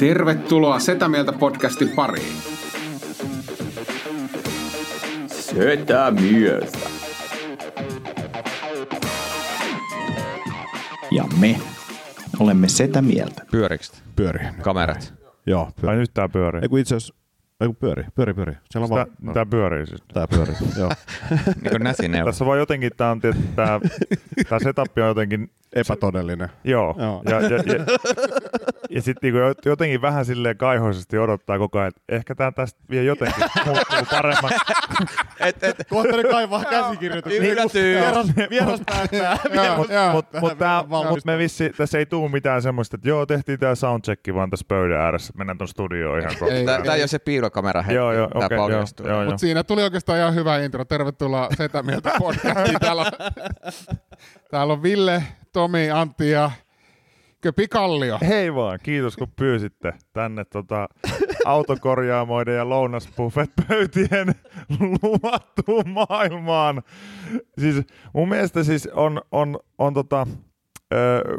Tervetuloa Setä Mieltä podcastin pariin. Sötä mieltä. Ja me olemme sitä mieltä. Pyörikset? Pyöri. Kamerat? Joo, Ai pyöri. nyt tää pyörii. Ei kun itse asiassa, ei kun pyöri, pyöri, pyöri. Siellä on Tää, vaan, no, tää pyörii siis. tää pyöri, joo. Niin kuin näsineuvo. Tässä on vaan jotenkin, tää, on, tietysti, tää, tää setup on jotenkin, Epätodellinen. joo. Joo. Ja, ja, ja, ja sitten niinku jotenkin vähän silleen kaihoisesti odottaa koko ajan, että ehkä tää tästä vie jotenkin muuttuu paremman. Et, et, Tuotteiden kaivaa käsikirjoituksia. Yllätyy. Vieras päättää. Mutta mut, mut, tää- mut me vissi, tässä ei tuu mitään semmoista, että joo, tehtiin tää soundcheck vaan tässä pöydän ääressä, mennään tuon studioon ihan kohta. Ei, Tää, tää ei ole se hetki. Joo, joo, tää okei, joo, paljastuu. joo, joo. Mutta siinä tuli oikeastaan ihan hyvä intro. Tervetuloa Setä Mieltä podcastiin. Täällä on, täällä on Ville, Tomi, Antti ja Köpi Kallio. Hei vaan, kiitos kun pyysitte tänne tota, autokorjaamoiden ja lounasbuffet-pöytien luvattuun maailmaan. Siis mun mielestä siis on, on, on tota,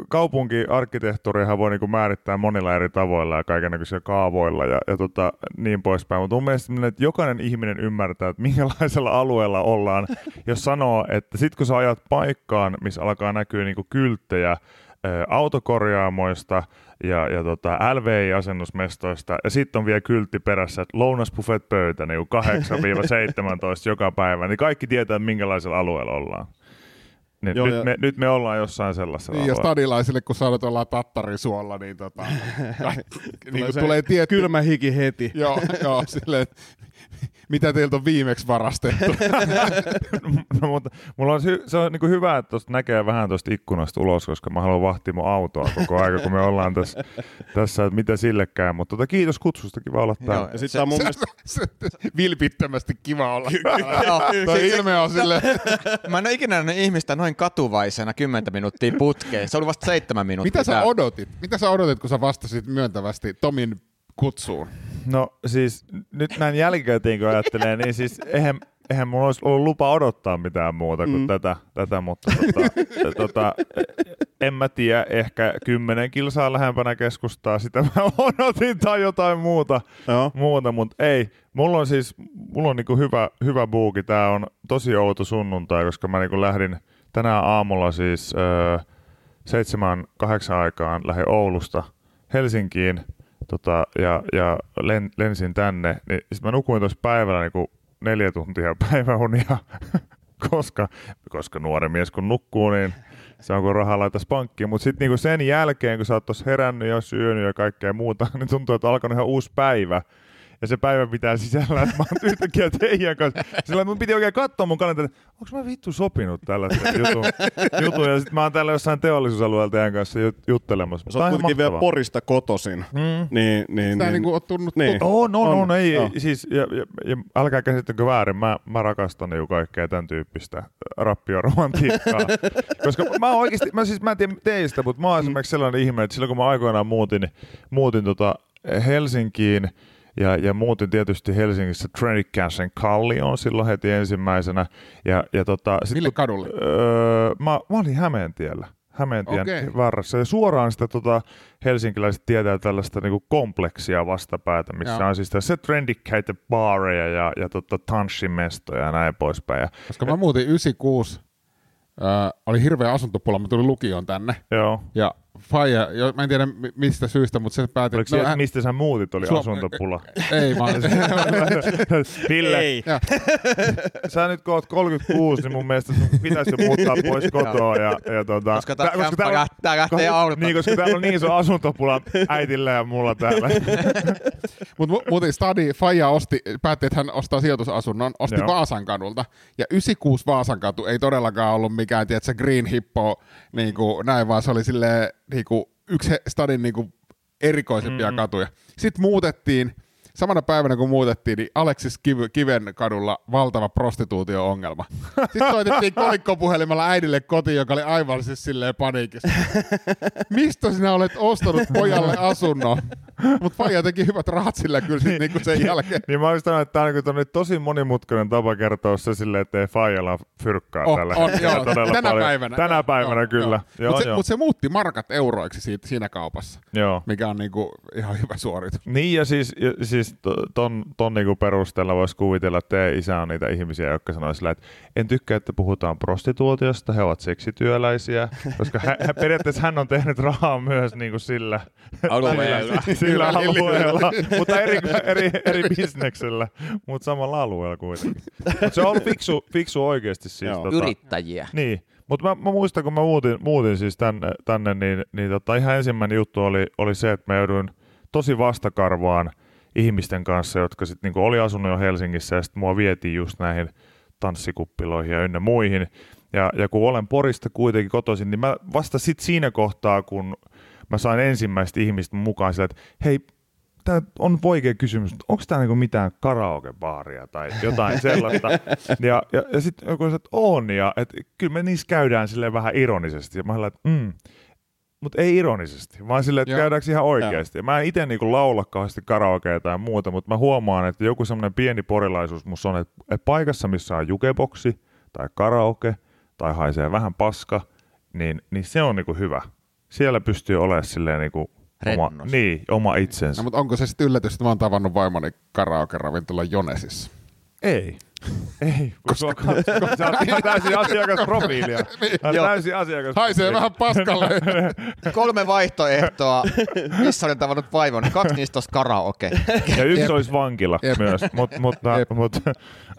kaupunkiarkkitehtuurihan voi niinku määrittää monilla eri tavoilla ja kaikenlaisilla kaavoilla ja, ja tota, niin poispäin. Mutta mun mielestä että jokainen ihminen ymmärtää, että minkälaisella alueella ollaan, jos sanoo, että sit kun sä ajat paikkaan, missä alkaa näkyä niinku kylttejä, autokorjaamoista ja, ja tota LVI-asennusmestoista, ja sitten on vielä kyltti perässä, että lounasbuffet pöytä niin 8-17 joka päivä, niin kaikki tietää, minkälaisella alueella ollaan. Niin Joo, nyt, ja- me, nyt me ollaan jossain sellaisella Niin, ja stadilaisille, kun sanot ollaan tattarisuolla, niin, tota, niin kun se tulee tietty... Kylmä hiki heti. Joo, joo silleen, mitä teiltä on viimeksi varastettu. no, mutta mulla on, sy- se on niin hyvä, että tuosta näkee vähän tuosta ikkunasta ulos, koska mä haluan vahtia mun autoa koko aika, kun me ollaan tässä, tässä että mitä sillekään. Mutta tota, kiitos kutsusta, kiva olla täällä. Ja sitten tää on mun mielestä, Se- Vilpittömästi kiva olla. Joo, Tuo siis- ilme on silleen, Mä en ole ikinä nähnyt ihmistä noin katuvaisena 10 minuuttia putkeen. Se oli vasta seitsemän minuuttia. mitä sä odotit? Mitä sä odotit, kun sä vastasit myöntävästi Tomin kutsuun? No siis nyt näin jälkikäteen kun ajattelee, niin siis eihän, eihän mulla olisi ollut lupa odottaa mitään muuta kuin mm. tätä, tätä, mutta tota, tota, en mä tiedä, ehkä kymmenen kilsaa lähempänä keskustaa, sitä mä odotin tai jotain muuta, joo. muuta mutta ei. Mulla on siis mulla on niinku hyvä, hyvä buuki. Tää on tosi outo sunnuntai, koska mä niinku lähdin tänään aamulla siis öö, seitsemän, kahdeksan aikaan lähdin Oulusta Helsinkiin tota, ja, ja len, lensin tänne. Niin sit mä nukuin tuossa päivällä niinku neljä tuntia päiväunia, koska, koska nuori mies kun nukkuu, niin se on kun rahaa laitas pankkiin. Mutta sitten niinku sen jälkeen, kun sä oot tuossa herännyt ja syönyt ja kaikkea muuta, niin tuntuu, että on alkanut ihan uusi päivä. Ja se päivä pitää sisällä, että mä oon yhtäkkiä teidän kanssa. Sillä mun piti oikein katsoa mun kalenteri, että onko mä vittu sopinut tällaista jutun, jutun. Ja sitten mä oon täällä jossain teollisuusalueella teidän kanssa jut- juttelemassa. Sä oot kuitenkin vielä mahtavaa. Porista kotosin. Mm. Niin, niin, Sitä ei niin, niinku ole tunnut niin. tuttu. On, on, on, On, ei, ei siis, ja, ja, ja, älkää käsittäkö väärin, mä, mä rakastan niinku kaikkea tämän tyyppistä rappioromantiikkaa. Koska mä oon oikeasti, mä siis mä en tiedä teistä, mutta mä oon esimerkiksi sellainen ihminen, että silloin kun mä aikoinaan muutin, muutin tota Helsinkiin, ja, ja muutin tietysti Helsingissä Trendicassin Kallioon silloin heti ensimmäisenä. Ja, ja tota, sit Mille kadulle? Öö, mä, mä olin Hämeentiellä. Hämeentien Okei. varressa. Ja suoraan sitä tota, helsinkiläiset tietää tällaista niinku kompleksia vastapäätä, missä Joo. on siis tässä trendikkäitä baareja ja, ja tota, tanssimestoja ja näin poispäin. Ja, Koska mä muutin 96, äh, oli hirveä asuntopula, mä tulin lukioon tänne. joo. Ja Faija, jo, mä en tiedä mi- mistä syystä, mutta se päätti, Oliko no, hän- mistä sä muutit, oli Suom- asuntopula? ei, mä Ville, Ei. Sä nyt kun oot 36, niin mun mielestä sun pitäisi jo muuttaa pois kotoa. Ja, ja tota, Koska täällä on- lähtee- tää lähtee aulta. Niin, koska täällä on niin iso asuntopula äitillä ja mulla täällä. Mutta mu- muuten Stadi Faija osti, päätti, että hän ostaa sijoitusasunnon, osti Joo. Vaasan kadulta. Ja 96 Vaasan katu ei todellakaan ollut mikään, tiedätkö, Green Hippo, niin kuin näin, vaan se oli silleen, niin niinku, yksi stadin niinku, erikoisimpia mm. katuja. Sitten muutettiin, samana päivänä kun muutettiin, niin Aleksis Kiv- Kiven kadulla valtava prostituutio-ongelma. Sitten soitettiin kolikkopuhelimella äidille kotiin, joka oli aivan siis silleen paniikissa. Mistä sinä olet ostanut pojalle asunnon? Mutta Faija teki hyvät rahat sillä kyllä sit niinku sen jälkeen. Niin mä olisin että tämä on, niinku tosi monimutkainen tapa kertoa se silleen, että ei Faijalla fyrkkaa On, tällä on, joo. Tänä paljon. päivänä. Tänä Joo, päivänä joo, kyllä. Mutta se, mut se muutti markat euroiksi siitä, siinä kaupassa, joo. mikä on niinku ihan hyvä suoritus. Niin ja siis, ja, siis to- ton, ton niinku perusteella voisi kuvitella, että teidän isä on niitä ihmisiä, jotka sanoo sillä, että en tykkää, että puhutaan prostituutiosta, he ovat seksityöläisiä, koska hän, hän, periaatteessa hän on tehnyt rahaa myös niinku sillä Alueella. sillä alueella, mutta eri, eri, eri bisneksellä, mutta samalla alueella kuitenkin. Mutta se on ollut fiksu, fiksu oikeasti siis. Tota, Yrittäjiä. niin, mutta mä, mä, muistan, kun mä muutin, muutin siis tänne, tänne niin, niin tota, ihan ensimmäinen juttu oli, oli se, että mä jouduin tosi vastakarvaan ihmisten kanssa, jotka sitten niinku oli asunut jo Helsingissä ja sitten mua vietiin just näihin tanssikuppiloihin ja ynnä muihin. Ja, ja kun olen Porista kuitenkin kotoisin, niin mä vasta sit siinä kohtaa, kun mä sain ensimmäistä ihmistä mukaan sillä, että hei, tämä on vaikea kysymys, mutta onko tämä niinku mitään karaokebaaria tai jotain sellaista. ja, ja, ja sitten joku sanoi, että on, ja et, kyllä me niissä käydään sille vähän ironisesti. Ja mä olen, että mm, mutta ei ironisesti, vaan silleen, että Joo. käydäänkö ihan oikeasti. Ja mä en itse niinku laula kauheasti karaokea tai muuta, mutta mä huomaan, että joku semmoinen pieni porilaisuus musta on, että, että paikassa, missä on jukeboksi tai karaoke tai haisee vähän paska, niin, niin se on niinku hyvä. Siellä pystyy olemaan silleen niinku oma, niin, oma itsensä. No, mutta onko se sitten yllätys, että mä oon tavannut vaimoni karaoke-ravintola Jonesissa? Ei. Ei, kun sä oot ihan täysin asiakasprofiilia. Joo. täysin asiakas. Haisee vähän paskalle. Kolme vaihtoehtoa. Missä olen tavannut vaivon? Kaksi niistä olisi karaoke. Ja yksi Jep. olisi vankila Jep. myös, mutta mutta Jep. mut,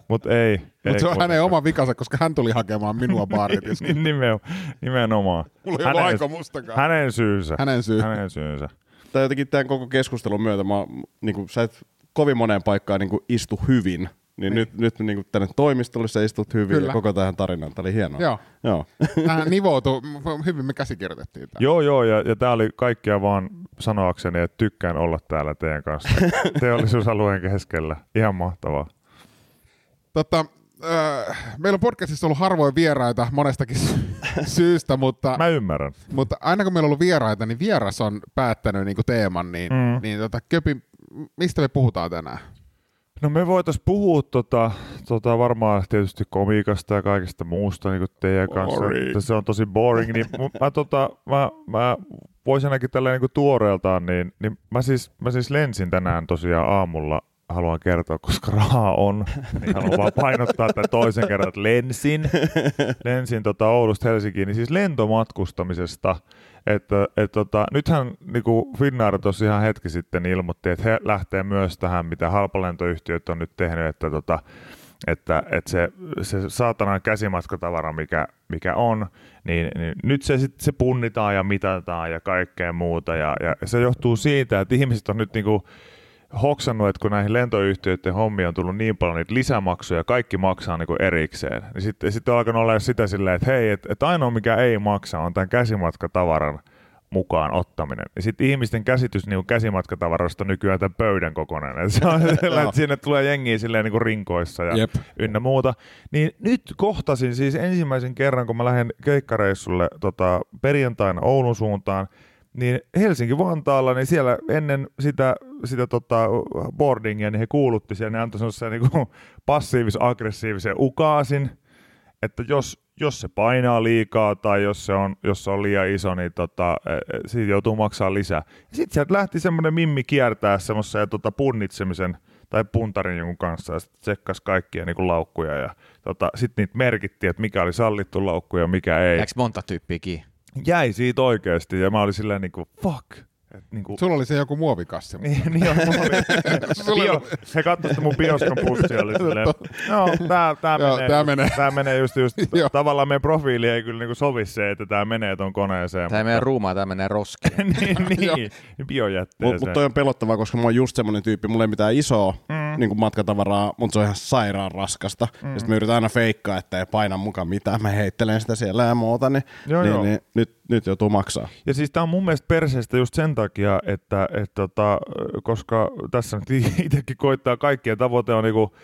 mut ei. Mutta se on ei hänen oma vikansa, koska hän tuli hakemaan minua baaritiskiin. Nimen, nimenomaan. Mulla ei ollut aika mustakaan. Hänen syynsä. Hänen syy. Hänen syynsä. Tai jotenkin tämän koko keskustelun myötä mä, niin kuin, sä et kovin moneen paikkaan niin kuin, istu hyvin. Niin, nyt, nyt niin kuin, tänne toimistolle sä istut hyvin Kyllä. ja koko tähän tarinaan. Tämä oli hienoa. Joo. Joo. Tähän nivoutuu, m- hyvin me käsikirjoitettiin tämä. Joo, joo, ja, ja tämä oli kaikkia vaan sanoakseni, että tykkään olla täällä teidän kanssa teollisuusalueen keskellä. Ihan mahtavaa. Tota, äh, meillä on podcastissa ollut harvoin vieraita monestakin sy- syystä, mutta, Mä ymmärrän. mutta aina kun meillä on ollut vieraita, niin vieras on päättänyt niin teeman, niin, mm. niin tota, Köpi, mistä me puhutaan tänään? No me voitais puhua tota, tota varmaan tietysti komiikasta ja kaikesta muusta niin kuin teidän kanssa. Boring. Että Se on tosi boring. Niin mä, tota, mä, mä voisin ainakin tällä niin tuoreeltaan, niin, niin mä, siis, mä siis lensin tänään tosiaan aamulla haluan kertoa, koska rahaa on, niin haluan vaan painottaa tämän toisen kerran, että lensin, lensin tota Oulusta Helsinkiin, niin siis lentomatkustamisesta, että et tota, nythän niinku Finnair tuossa ihan hetki sitten ilmoitti, että he lähtee myös tähän, mitä halpalentoyhtiöt on nyt tehnyt, että, tota, että, että se, se saatanan käsimatkatavara, mikä, mikä on, niin, niin nyt se, sit, se punnitaan ja mitataan ja kaikkea muuta, ja, ja se johtuu siitä, että ihmiset on nyt niinku hoksannut, että kun näihin lentoyhtiöiden hommiin on tullut niin paljon niitä lisämaksuja, kaikki maksaa niin kuin erikseen, niin sitten, sitten on alkanut olla sitä silleen, että hei, että, että ainoa mikä ei maksa on tämän käsimatkatavaran mukaan ottaminen. Ja sitten ihmisten käsitys niin käsimatkatavarasta nykyään tämän pöydän kokoinen. Et se on sillä, että sinne tulee jengiä silleen niin kuin rinkoissa ja Jep. ynnä muuta. Niin nyt kohtasin siis ensimmäisen kerran, kun mä lähden keikkareissulle tota, perjantaina Oulun suuntaan, niin Helsinki-Vantaalla, niin siellä ennen sitä, sitä tota boardingia, niin he kuulutti siellä, ne antoi sellaisen niin passiivis-aggressiivisen ukaasin, että jos, jos se painaa liikaa tai jos se on, jos se on liian iso, niin tota, eh, eh, siitä joutuu maksaa lisää. Sitten sieltä lähti semmoinen mimmi kiertää semmoisen tota, punnitsemisen tai puntarin jonkun kanssa ja sitten tsekkasi kaikkia niin laukkuja ja tota, sitten niitä merkittiin, että mikä oli sallittu laukku ja mikä ei. Jääkö monta tyyppiä kiinni? Jäi siitä oikeasti ja mä olin silleen niin kuin fuck. Et, niin kuin, Sulla oli se joku muovikassi. niin, niin on, mulla oli, bio, he katsoivat mun bioskan pussia oli silleen, no tää, tää, Joo, menee, tää menee. tää menee just, just tavallaan meidän profiili ei kyllä niinku sovi se, että tää menee ton koneeseen. Tämä ei mene ruumaan, tämä menee roskiin. niin, niin, Mutta biojätteeseen. mut toi on pelottavaa, koska mä oon just semmonen tyyppi, mulla ei mitään isoa, Mm. Niin kuin matkatavaraa, mutta se on ihan sairaan raskasta. Mm. Ja sitten me yritän aina feikkaa, että ei paina mukaan mitään. Mä heittelen sitä siellä ja muuta, niin, Joo, niin, joo. niin nyt, nyt joutuu maksaa. Ja siis tämä on mun mielestä perseestä just sen takia, että et tota, koska tässä nyt itsekin koittaa kaikkien tavoite on niinku,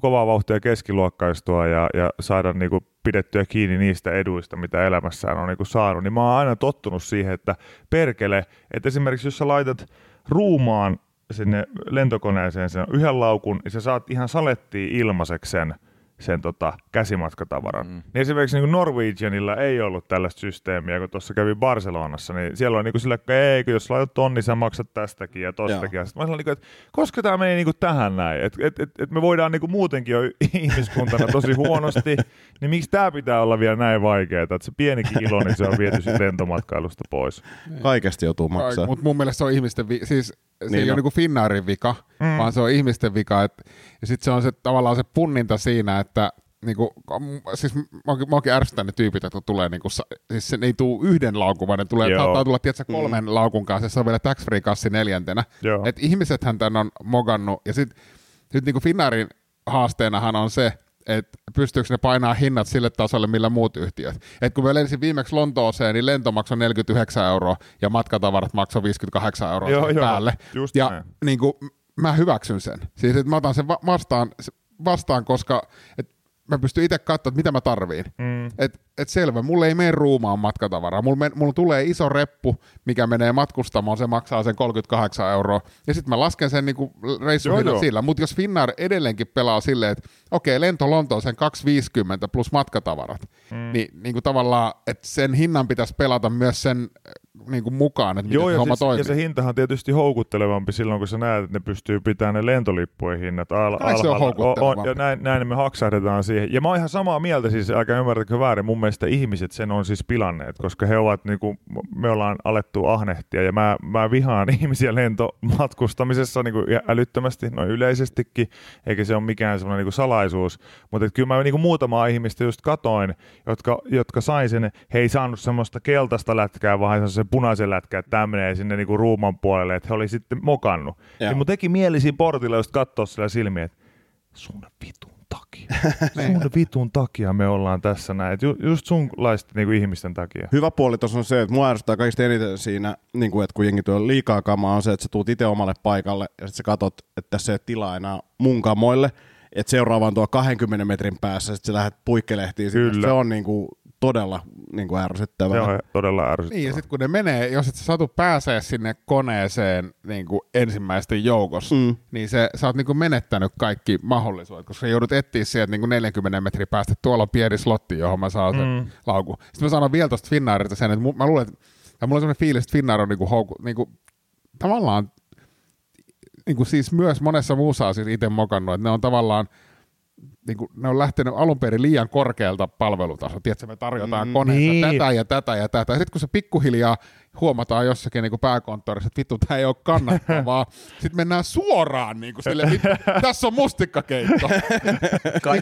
kovaa vauhtia keskiluokkaistua ja, ja saada niinku pidettyä kiinni niistä eduista, mitä elämässään on niinku saanut, niin mä oon aina tottunut siihen, että perkele, että esimerkiksi jos sä laitat ruumaan sinne lentokoneeseen sen yhden laukun, niin sä saat ihan salettiin ilmaiseksi sen, sen tota, käsimatkatavaran. Mm. Niin esimerkiksi niin Norwegianilla ei ollut tällaista systeemiä, kun tuossa kävi Barcelonassa, niin siellä on niin kuin sillä, että ei, kun jos laitat tonni, sä maksat tästäkin ja tostakin. Ja sitten mä sanoin, niin kuin, että koska tämä meni niin kuin tähän näin, että et, et, et me voidaan niin kuin muutenkin jo ihmiskuntana tosi huonosti, niin miksi tämä pitää olla vielä näin vaikeaa, että se pienikin ilo, niin se on viety lentomatkailusta pois. Kaikesta joutuu maksaa. Mutta mun mielestä se on ihmisten, vi- siis se Niin ei ole on. niinku Finnairin vika, mm. vaan se on ihmisten vika. Et, ja sitten se on se tavallaan se punninta siinä, että niinku, siis mä oonkin ärsytän ne tyypit, jotka tulee, niinku, sa- siis se ei tule yhden laukun, vaan ne tulee, saattaa tulla tiedätkö, kolmen mm. laukun kanssa, ja se on vielä tax-free kassi neljäntenä. Joo. Et ihmisethän tän on mogannut, ja sitten sit niinku Finnairin haasteenahan on se, että pystyykö ne painaa hinnat sille tasolle, millä muut yhtiöt. Et kun mä lensin viimeksi Lontooseen, niin lento maksoi 49 euroa ja matkatavarat maksoi 58 euroa Joo, joo, päälle. just ja näin. niin kuin, mä hyväksyn sen. Siis että mä otan sen va- vastaan, vastaan koska et mä pystyn itse katsoa, että mitä mä tarviin. Mm. Et, et selvä, mulle ei mene ruumaan matkatavaraa. Mulla, men, mulla tulee iso reppu, mikä menee matkustamaan, se maksaa sen 38 euroa. Ja sitten mä lasken sen niinku reissuhinnan sillä. Mutta jos Finnair edelleenkin pelaa silleen, että okei, lento Lontooseen 250 plus matkatavarat, mm. niin, niin kuin tavallaan, että sen hinnan pitäisi pelata myös sen niin kuin mukaan, että miten Joo, se ja, homma siis, toimii. ja se hintahan on tietysti houkuttelevampi silloin, kun sä näet, että ne pystyy pitämään ne lentolippujen hinnat al- Kai se on houkuttelevampi. ja näin, näin me haksahdetaan siihen. Ja mä oon ihan samaa mieltä, siis älkää ymmärrätkö väärin, mun mielestä ihmiset sen on siis pilanneet, koska he ovat, niinku, me ollaan alettu ahnehtia, ja mä, mä vihaan ihmisiä lentomatkustamisessa niinku ja älyttömästi, noin yleisestikin, eikä se ole mikään semmoinen niinku salaisuus, mutta kyllä mä niinku muutamaa ihmistä just katoin, jotka, jotka sai sen, he ei saanut semmoista keltaista lätkää, vaan se punaisen lätkää, että tämä menee sinne niinku ruuman puolelle, että he oli sitten mokannut. Joo. Niin mun teki mieli siinä portilla just katsoa sillä silmiä, että sun vitun takia. sun vitun takia me ollaan tässä näin. Ju, just sunlaisten niinku ihmisten takia. Hyvä puoli tuossa on se, että mua ärsyttää kaikista eniten siinä, niin kuin, että kun jengi tuo liikaa kamaa, on se, että sä tuut itse omalle paikalle ja sitten sä katot, että tässä ei tilaa enää mun kamoille, että seuraava on tuo 20 metrin päässä, sitten sä lähdet puikkelehtiin. Kyllä. Se on niin kuin, todella niin kuin ärsyttävää. On todella ärsyttävää. Niin, ja sitten kun ne menee, jos et sä satu pääsee sinne koneeseen niin kuin ensimmäisten joukossa, mm. niin se, sä oot niin kuin menettänyt kaikki mahdollisuudet, koska sä joudut etsiä sieltä niin kuin 40 metrin päästä, että tuolla on pieni slotti, johon mä saan sen mm. laukun. Sitten mä sanon vielä tuosta Finnairilta sen, että mä luulen, että tai mulla on sellainen fiilis, että Finnair on niin kuin houku, niin kuin, tavallaan niin kuin siis myös monessa muussa asiassa itse mokannut, että ne on tavallaan niin kuin, ne on lähtenyt alun perin liian korkealta palvelutasolta. Tiedätkö, me tarjotaan mm, koneessa niin. tätä ja tätä ja tätä. Ja sitten kun se pikkuhiljaa huomataan jossakin niin kuin pääkonttorissa, että vittu, tämä ei ole kannattavaa. sitten mennään suoraan niin kuin sille, vittu, tässä on mustikkakeitto. Ka-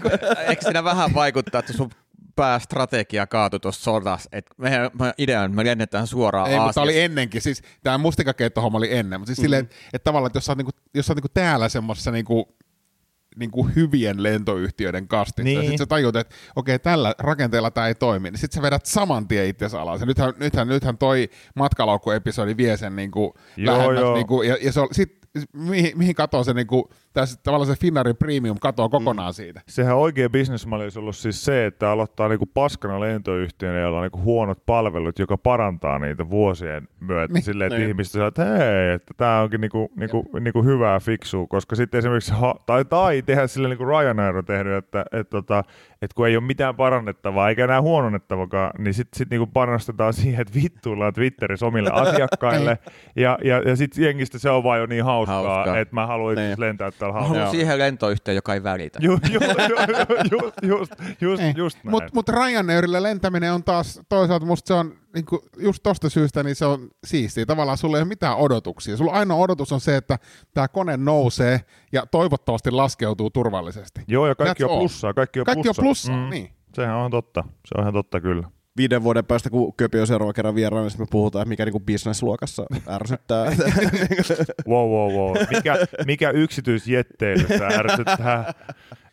eikö siinä vähän vaikuttaa, että sun päästrategia kaatui tuossa sodassa? Et meidän, idea on, että me lennetään suoraan ei, mutta oli ennenkin. Siis tämä mustikakeittohomma oli ennen. Mutta siis mm. silleen, että tavallaan, että jos sä oot, niinku, jos sä oot niinku täällä semmoisessa niinku, niinku hyvien lentoyhtiöiden kastissa, niin. ja Niin. sitten sä tajut, että okei, tällä rakenteella tämä ei toimi, niin sitten sä vedät saman tien itsesi alas. Ja nythän, nythän, nythän toi matkalaukkuepisodi vie sen niinku Joo, lähemmäs, joo. niinku, ja, ja se on, sit, mihin, mihin katoo se, niinku, tässä, tavallaan se Finnairin premium katoo kokonaan mm. siitä. Sehän oikea bisnesmalli olisi ollut siis se, että aloittaa niinku paskana lentoyhtiönä, jolla on niinku huonot palvelut, joka parantaa niitä vuosien myötä niin, silleen, että niin. ihmiset sanoo, että hei, että tämä onkin niinku, niinku, niinku hyvää fiksua, koska sitten esimerkiksi, ha- tai, tai tehdä sille niin kuin Ryanair on tehnyt, että et, tota, et kun ei ole mitään parannettavaa eikä enää huononnettavakaan, niin sitten sit niinku panostetaan siihen, että vittuillaan Twitterissä omille asiakkaille, ja, ja, ja sitten jengistä se on vaan jo niin hauskaa, Hauskaa. että mä haluan Niin. lentää täällä Mä hauskaa. haluan siihen lentoyhtiöön, joka ei välitä. Ju, ju, ju, just, just, just, Ei. just näin. Mutta mut Ryanairilla lentäminen on taas, toisaalta musta se on, niinku, just tosta syystä, niin se on siistiä. Tavallaan sulla ei ole mitään odotuksia. Sulla ainoa odotus on se, että tämä kone nousee ja toivottavasti laskeutuu turvallisesti. Joo, ja kaikki That's on plussaa. Kaikki on Kaikki on plussaa. plussaa, mm. niin. Sehän on totta. Se on ihan totta kyllä. Viiden vuoden päästä, kun Köpi on seuraava kerran vieraana, niin me puhutaan, että mikä niinku bisnesluokassa ärsyttää. Wow, wow, wow. Mikä, mikä yksityisjetteilyssä ärsyttää?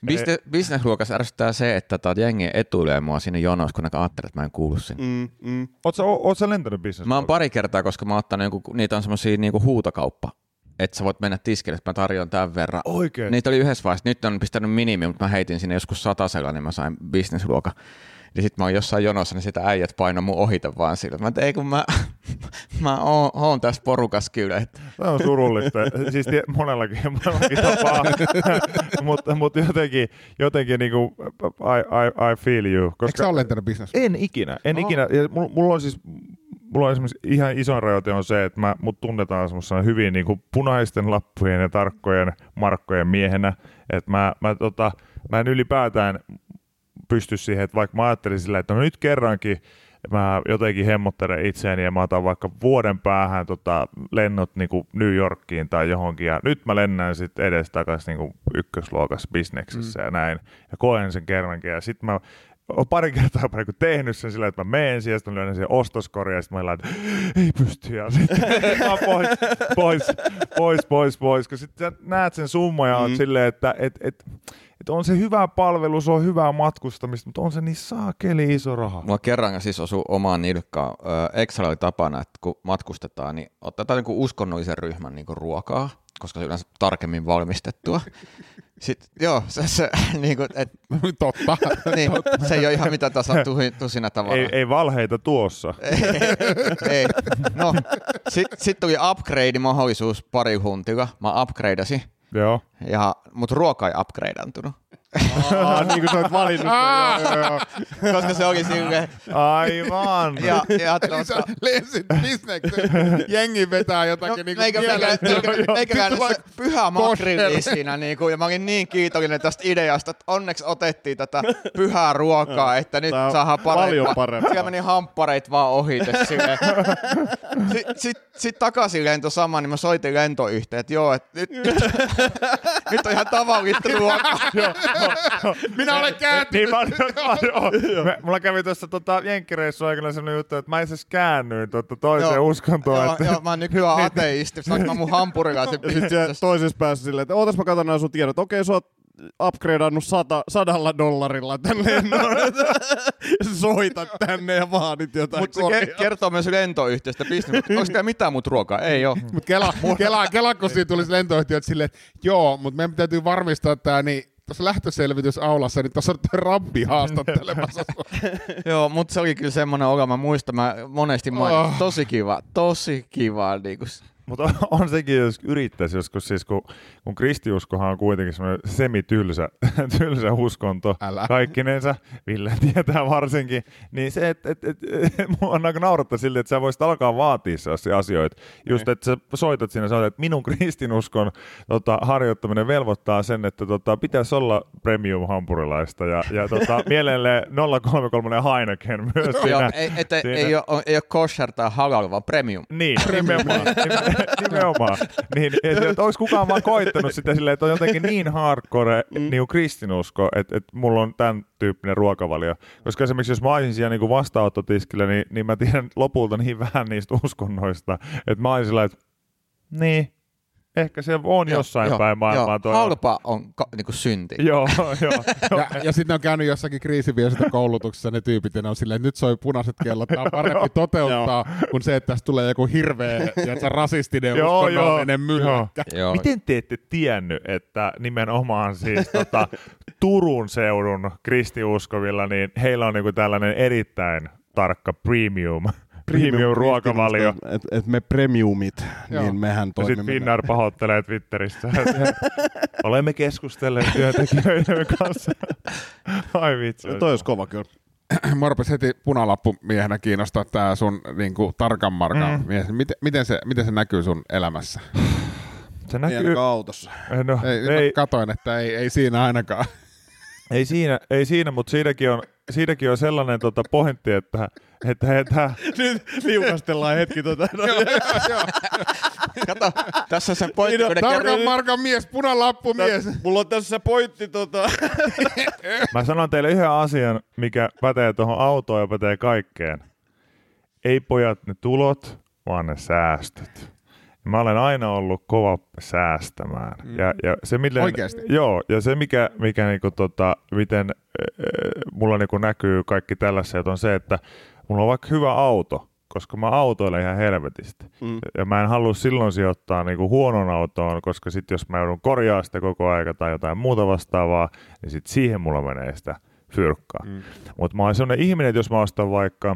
Biste, businessluokassa ärsyttää se, että tota, jengi etuilee mua sinne jonossa, kun ne ajattelee, että mä en kuulu sinne. mm, mm. Oot sä, oot sä lentänyt business? Mä oon pari kertaa, koska mä oon ottanut joku, niitä on semmosia niinku huutokauppa, että sä voit mennä tiskille, että mä tarjoan tämän verran. Oikein? Niitä oli yhdessä vaiheessa, nyt on pistänyt minimi, mutta mä heitin sinne joskus satasella, niin mä sain businessluokan. Ja sit mä oon jossain jonossa, niin sitä äijät paino mun ohita vaan sillä. Mä tein, kun mä, mä oon, oon tässä porukassa kyllä. Että Tämä on surullista. siis tie, monellakin, monellakin tapaa. mutta mut jotenkin, jotenkin niinku, I, I, I feel you. Eikö Koska sä ole lentänyt business? en ikinä, en Oh. ikinä. Ja mulla, mulla on siis Mulla on esimerkiksi ihan iso rajoite on se, että mä, mut tunnetaan semmoisena hyvin niinku punaisten lappujen ja tarkkojen markkojen miehenä. Että mä, mä, tota, mä en ylipäätään pysty siihen, että vaikka mä ajattelin sillä, että no nyt kerrankin mä jotenkin hemmottelen itseäni ja mä otan vaikka vuoden päähän tota, lennot niinku New Yorkiin tai johonkin ja nyt mä lennän sitten edes takaisin niinku ykkösluokas bisneksessä mm. ja näin ja koen sen kerrankin ja sitten mä oon pari kertaa jopa niinku tehnyt sen sillä, että mä menen siihen, sitten mä löydän siihen ostoskoriin ja sitten mä laitan, ei pysty ja sitten pois, pois, pois, pois, pois, kun sitten näet sen summan ja Mm. silleen, että et, et, et on se hyvä palvelu, se on hyvää matkustamista, mutta on se niin saakeli iso raha. Mulla kerran siis osui omaan nilkkaan. Excel oli tapana, että kun matkustetaan, niin otetaan niin uskonnollisen ryhmän niin ruokaa, koska se on yleensä tarkemmin valmistettua. Sitten, joo, se, se, niin kuin, et, Totta. niin, se ei ole ihan mitä tasa tusina tavaraa. Ei, ei valheita tuossa. ei. No, sitten sit tuli upgrade-mahdollisuus pari huntilla. Mä upgradeasin, Joo. ja, mutta ruoka ei upgradeantunut. Aa, niin kuin sä oot valinnut. joo, joo, joo. Koska se oli silleen, Aivan. ja, ja Eli sä lensit bisneksen, jengi vetää jotakin niinku meikä, meikä, meikä, meikä se pyhä makrilli siinä, niinku, ja mä olin niin kiitollinen tästä ideasta, että onneksi otettiin tätä pyhää ruokaa, että nyt Tää on saadaan parempaa. paljon parempaa. Siellä meni hamppareit vaan ohite silleen. Sitten sit, sit takaisin lento sama, niin mä soitin lentoyhteen, että joo, että nyt, nyt, nyt on ihan tavallista ruokaa. Minä olen kääntynyt. Niin mä, mä, mulla kävi tuossa tota, jenkkireissu aikana sellainen juttu, että mä itse asiassa käännyin tuota toiseen Joo. uskontoon. Joo, että, joo, mä oon nyt hyvä ateisti, saanko mä mun hampurilaisen sitten toisessa päässä silleen, että ootas mä katson nämä sun tiedot. Okei, sä oot upgradeannut sata, sadalla dollarilla tän lennon. Soitat tänne ja vaadit jotain Mutta se ke- kertoo myös lentoyhtiöstä business. Onko täällä mitään muuta ruokaa? Ei oo. Mut Kela, Kela, Kela, kun siinä tulisi lentoyhtiöt silleen, että joo, mutta meidän täytyy varmistaa tää, niin tuossa lähtöselvitysaulassa, niin tuossa on rabbi haastattelemassa. Joo, mutta se oli kyllä semmoinen olo, mä muistan, mä monesti mä Oh. tosi kiva, tosi kiva. Niin kuin, Mutta on, sekin, jos yrittäisi joskus, siis kun, kun kristiuskohan on kuitenkin semmoinen semitylsä tylsä uskonto Älä. kaikkinensa, Ville tietää varsinkin, niin se, että et, et, et, mua on aika naurattaa silleen, että sä voisit alkaa vaatia sellaisia asioita. Just, että sä soitat sinne, sanoit, että minun kristinuskon tota, harjoittaminen velvoittaa sen, että tota, pitäisi olla premium-hampurilaista ja, ja tota, mielelleen 033 Heineken myös joo, siinä. ei, että siinä. ei, ole, ei ole kosher tai halal, vaan premium. Niin, nimenomaan. Nimenomaan. Niin, että, että olisi kukaan vaan koittanut sitä silleen, että on jotenkin niin hardcore mm. niin kristinusko, että, että mulla on tämän tyyppinen ruokavalio. Koska esimerkiksi jos mä olisin siellä niin kuin vastaanottotiskillä, niin, niin mä tiedän lopulta niin vähän niistä uskonnoista, että mä olisin sillä, että niin, ehkä se on jossain joo, päin maailmaa joo. toi. Halpa on ka, niinku synti. Joo, joo. Ja, ja sitten on käynyt jossakin kriisiviestintäkoulutuksessa ne tyypit, ja ne on silleen, että nyt soi punaiset kellot, tämä on parempi toteuttaa, kuin se, että tästä tulee joku hirveä, ja se rasistinen Joo, uskonnollinen mylläkkä. Joo. Miten te ette tiennyt, että nimenomaan siis tota, Turun seudun kristiuskovilla, niin heillä on niinku tällainen erittäin tarkka premium, premium ruokavalio. Että et me premiumit, Joo. niin mehän Ja toimimme. sitten Finnair pahoittelee Twitterissä. Olemme keskustelleet työntekijöiden kanssa. Ai vitsi. Toi olisi kova kyllä. Mua rupesi heti punalappumiehenä kiinnostaa tämä sun niinku, tarkan markan Mm. mies. Miten, miten, se, miten se näkyy sun elämässä? Se näkyy... autossa. No, Ei, ei, Mä katoin, että ei, ei siinä ainakaan. Ei siinä, ei siinä mutta siinäkin on, siinäkin on sellainen tota, pointti, että, että, että Nyt liukastellaan hetki tota. Kato, tässä se pointti, kun ne Tarkan markan mies, punalappu mies. Mulla on tässä pointti tota. Mä sanon teille yhden asian, mikä pätee tuohon autoon ja pätee kaikkeen. Ei pojat ne tulot, vaan ne säästöt. Mä olen aina ollut kova säästämään. Mm. Ja, ja se, miten, Oikeasti? Joo, ja se mikä, mikä niinku tota, miten äh, mulla niinku näkyy kaikki tällaiset on se, että mulla on vaikka hyvä auto, koska mä autoilen ihan helvetisti. Mm. Ja mä en halua silloin sijoittaa niinku huonon autoon, koska sitten jos mä joudun korjaa sitä koko aika tai jotain muuta vastaavaa, niin sitten siihen mulla menee sitä fyrkkaa. Mm. Mutta mä oon sellainen ihminen, että jos mä ostan vaikka,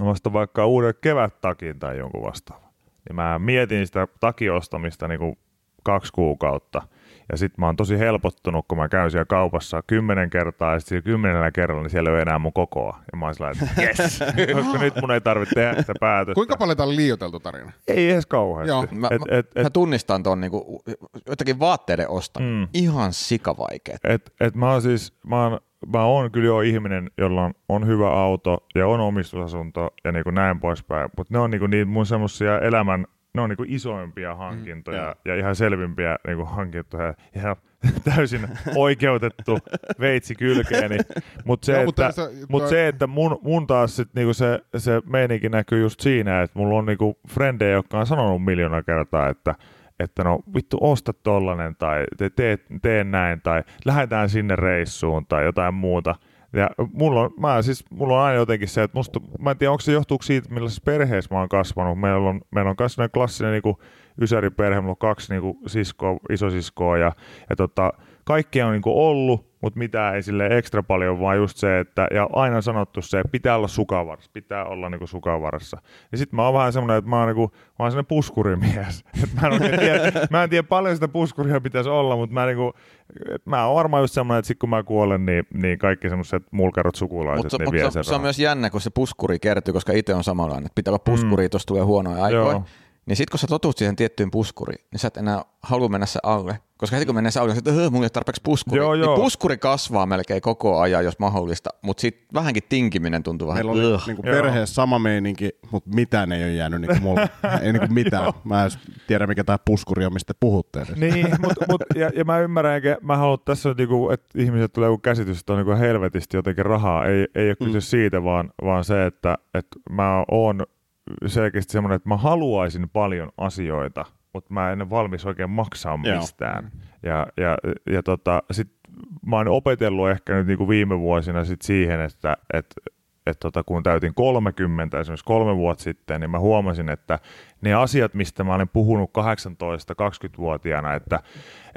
mä ostan vaikka uuden kevättakin tai jonkun vastaavan, niin mä mietin sitä takiostamista niinku kaksi kuukautta. Ja sitten mä oon tosi helpottunut, kun mä käyn siellä kaupassa kymmenen kertaa, ja sitten kymmenellä kerralla niin siellä ei ole enää mun kokoa. Ja mä oon sellainen, että yes, koska nyt mun ei tarvitse tehdä sitä päätöstä. Kuinka paljon tämä on liioiteltu tarina? Ei edes kauheasti. Joo. Mä, Et, mä, et, et, mä tunnistan ton niinku, jotenkin vaatteiden osta. Mm. Ihan sikavaikeet. et, et mä oon siis, mä oon, mä oon kyllä jo ihminen, jolla on, on hyvä auto ja on omistusasunto ja niin kuin näin poispäin, mutta ne on niin kuin niitä mun semmosia elämän, ne on niin kuin isoimpia hankintoja joo. ja ihan selvimpiä niin kuin hankintoja. Ja täysin oikeutettu veitsi kylkeeni. Mutta se, Joo, mutta että, mut toi- se, että mun, mun taas sit niinku se, se meininki näkyy just siinä, että mulla on niinku frendejä, jotka on sanonut miljoona kertaa, että että no vittu osta tollanen tai te, tee, tee näin tai lähdetään sinne reissuun tai jotain muuta. Ja mulla on, mä siis, mulla on aina jotenkin se, että musta, mä en tiedä, onko se johtuuko siitä, millaisessa perheessä mä oon kasvanut. Meillä on, meillä on myös klassinen niin ysäriperhe, mulla on kaksi niin siskoa, isosiskoa ja, ja tota, kaikkea on niin ollut, mutta mitään ei sille ekstra paljon, vaan just se, että ja aina sanottu se, että pitää olla sukavarassa, pitää olla niin sukavarassa. Ja sitten mä oon vähän semmoinen, että mä oon, niin kuin, mä oon semmoinen puskurimies. Et mä, en tiedä, mä en tiedä paljon sitä puskuria pitäisi olla, mutta mä, niin kuin, mä oon varmaan just semmoinen, että sit kun mä kuolen, niin, niin kaikki semmoiset mulkarot sukulaiset, Mutta niin mut vie se, se on myös jännä, kun se puskuri kertyy, koska itse on samanlainen. Että pitää olla puskuri, mm. tuossa tulee huonoja aikoja. Joo. Niin sit kun sä totut siihen tiettyyn puskuriin, niin sä et enää halua mennä se alle. Koska heti kun menee se alle, niin että mulla ei ole tarpeeksi puskuri. Joo, niin joo. puskuri kasvaa melkein koko ajan, jos mahdollista, mutta sitten vähänkin tinkiminen tuntuu vähän. Meillä oli Ugh. niinku perheessä sama meininki, mutta mitään ei ole jäänyt niinku mulla. ei niinku mitään. Mä en tiedä, mikä tää puskuri on, mistä te puhutte edes. Niin, mut, mut, ja, ja mä ymmärrän, eikä mä haluan tässä, nyt niinku, että ihmiset tulee joku käsitys, että on niinku helvetisti jotenkin rahaa. Ei, ei ole kyse mm. siitä, vaan, vaan se, että, että mä oon selkeästi semmoinen, että mä haluaisin paljon asioita, mutta mä en ole valmis oikein maksaa Joo. mistään. Ja, ja, ja tota, sit mä oon opetellut ehkä nyt niinku viime vuosina sit siihen, että et, et tota, kun täytin 30 esimerkiksi kolme vuotta sitten, niin mä huomasin, että ne asiat, mistä mä olen puhunut 18-20-vuotiaana, että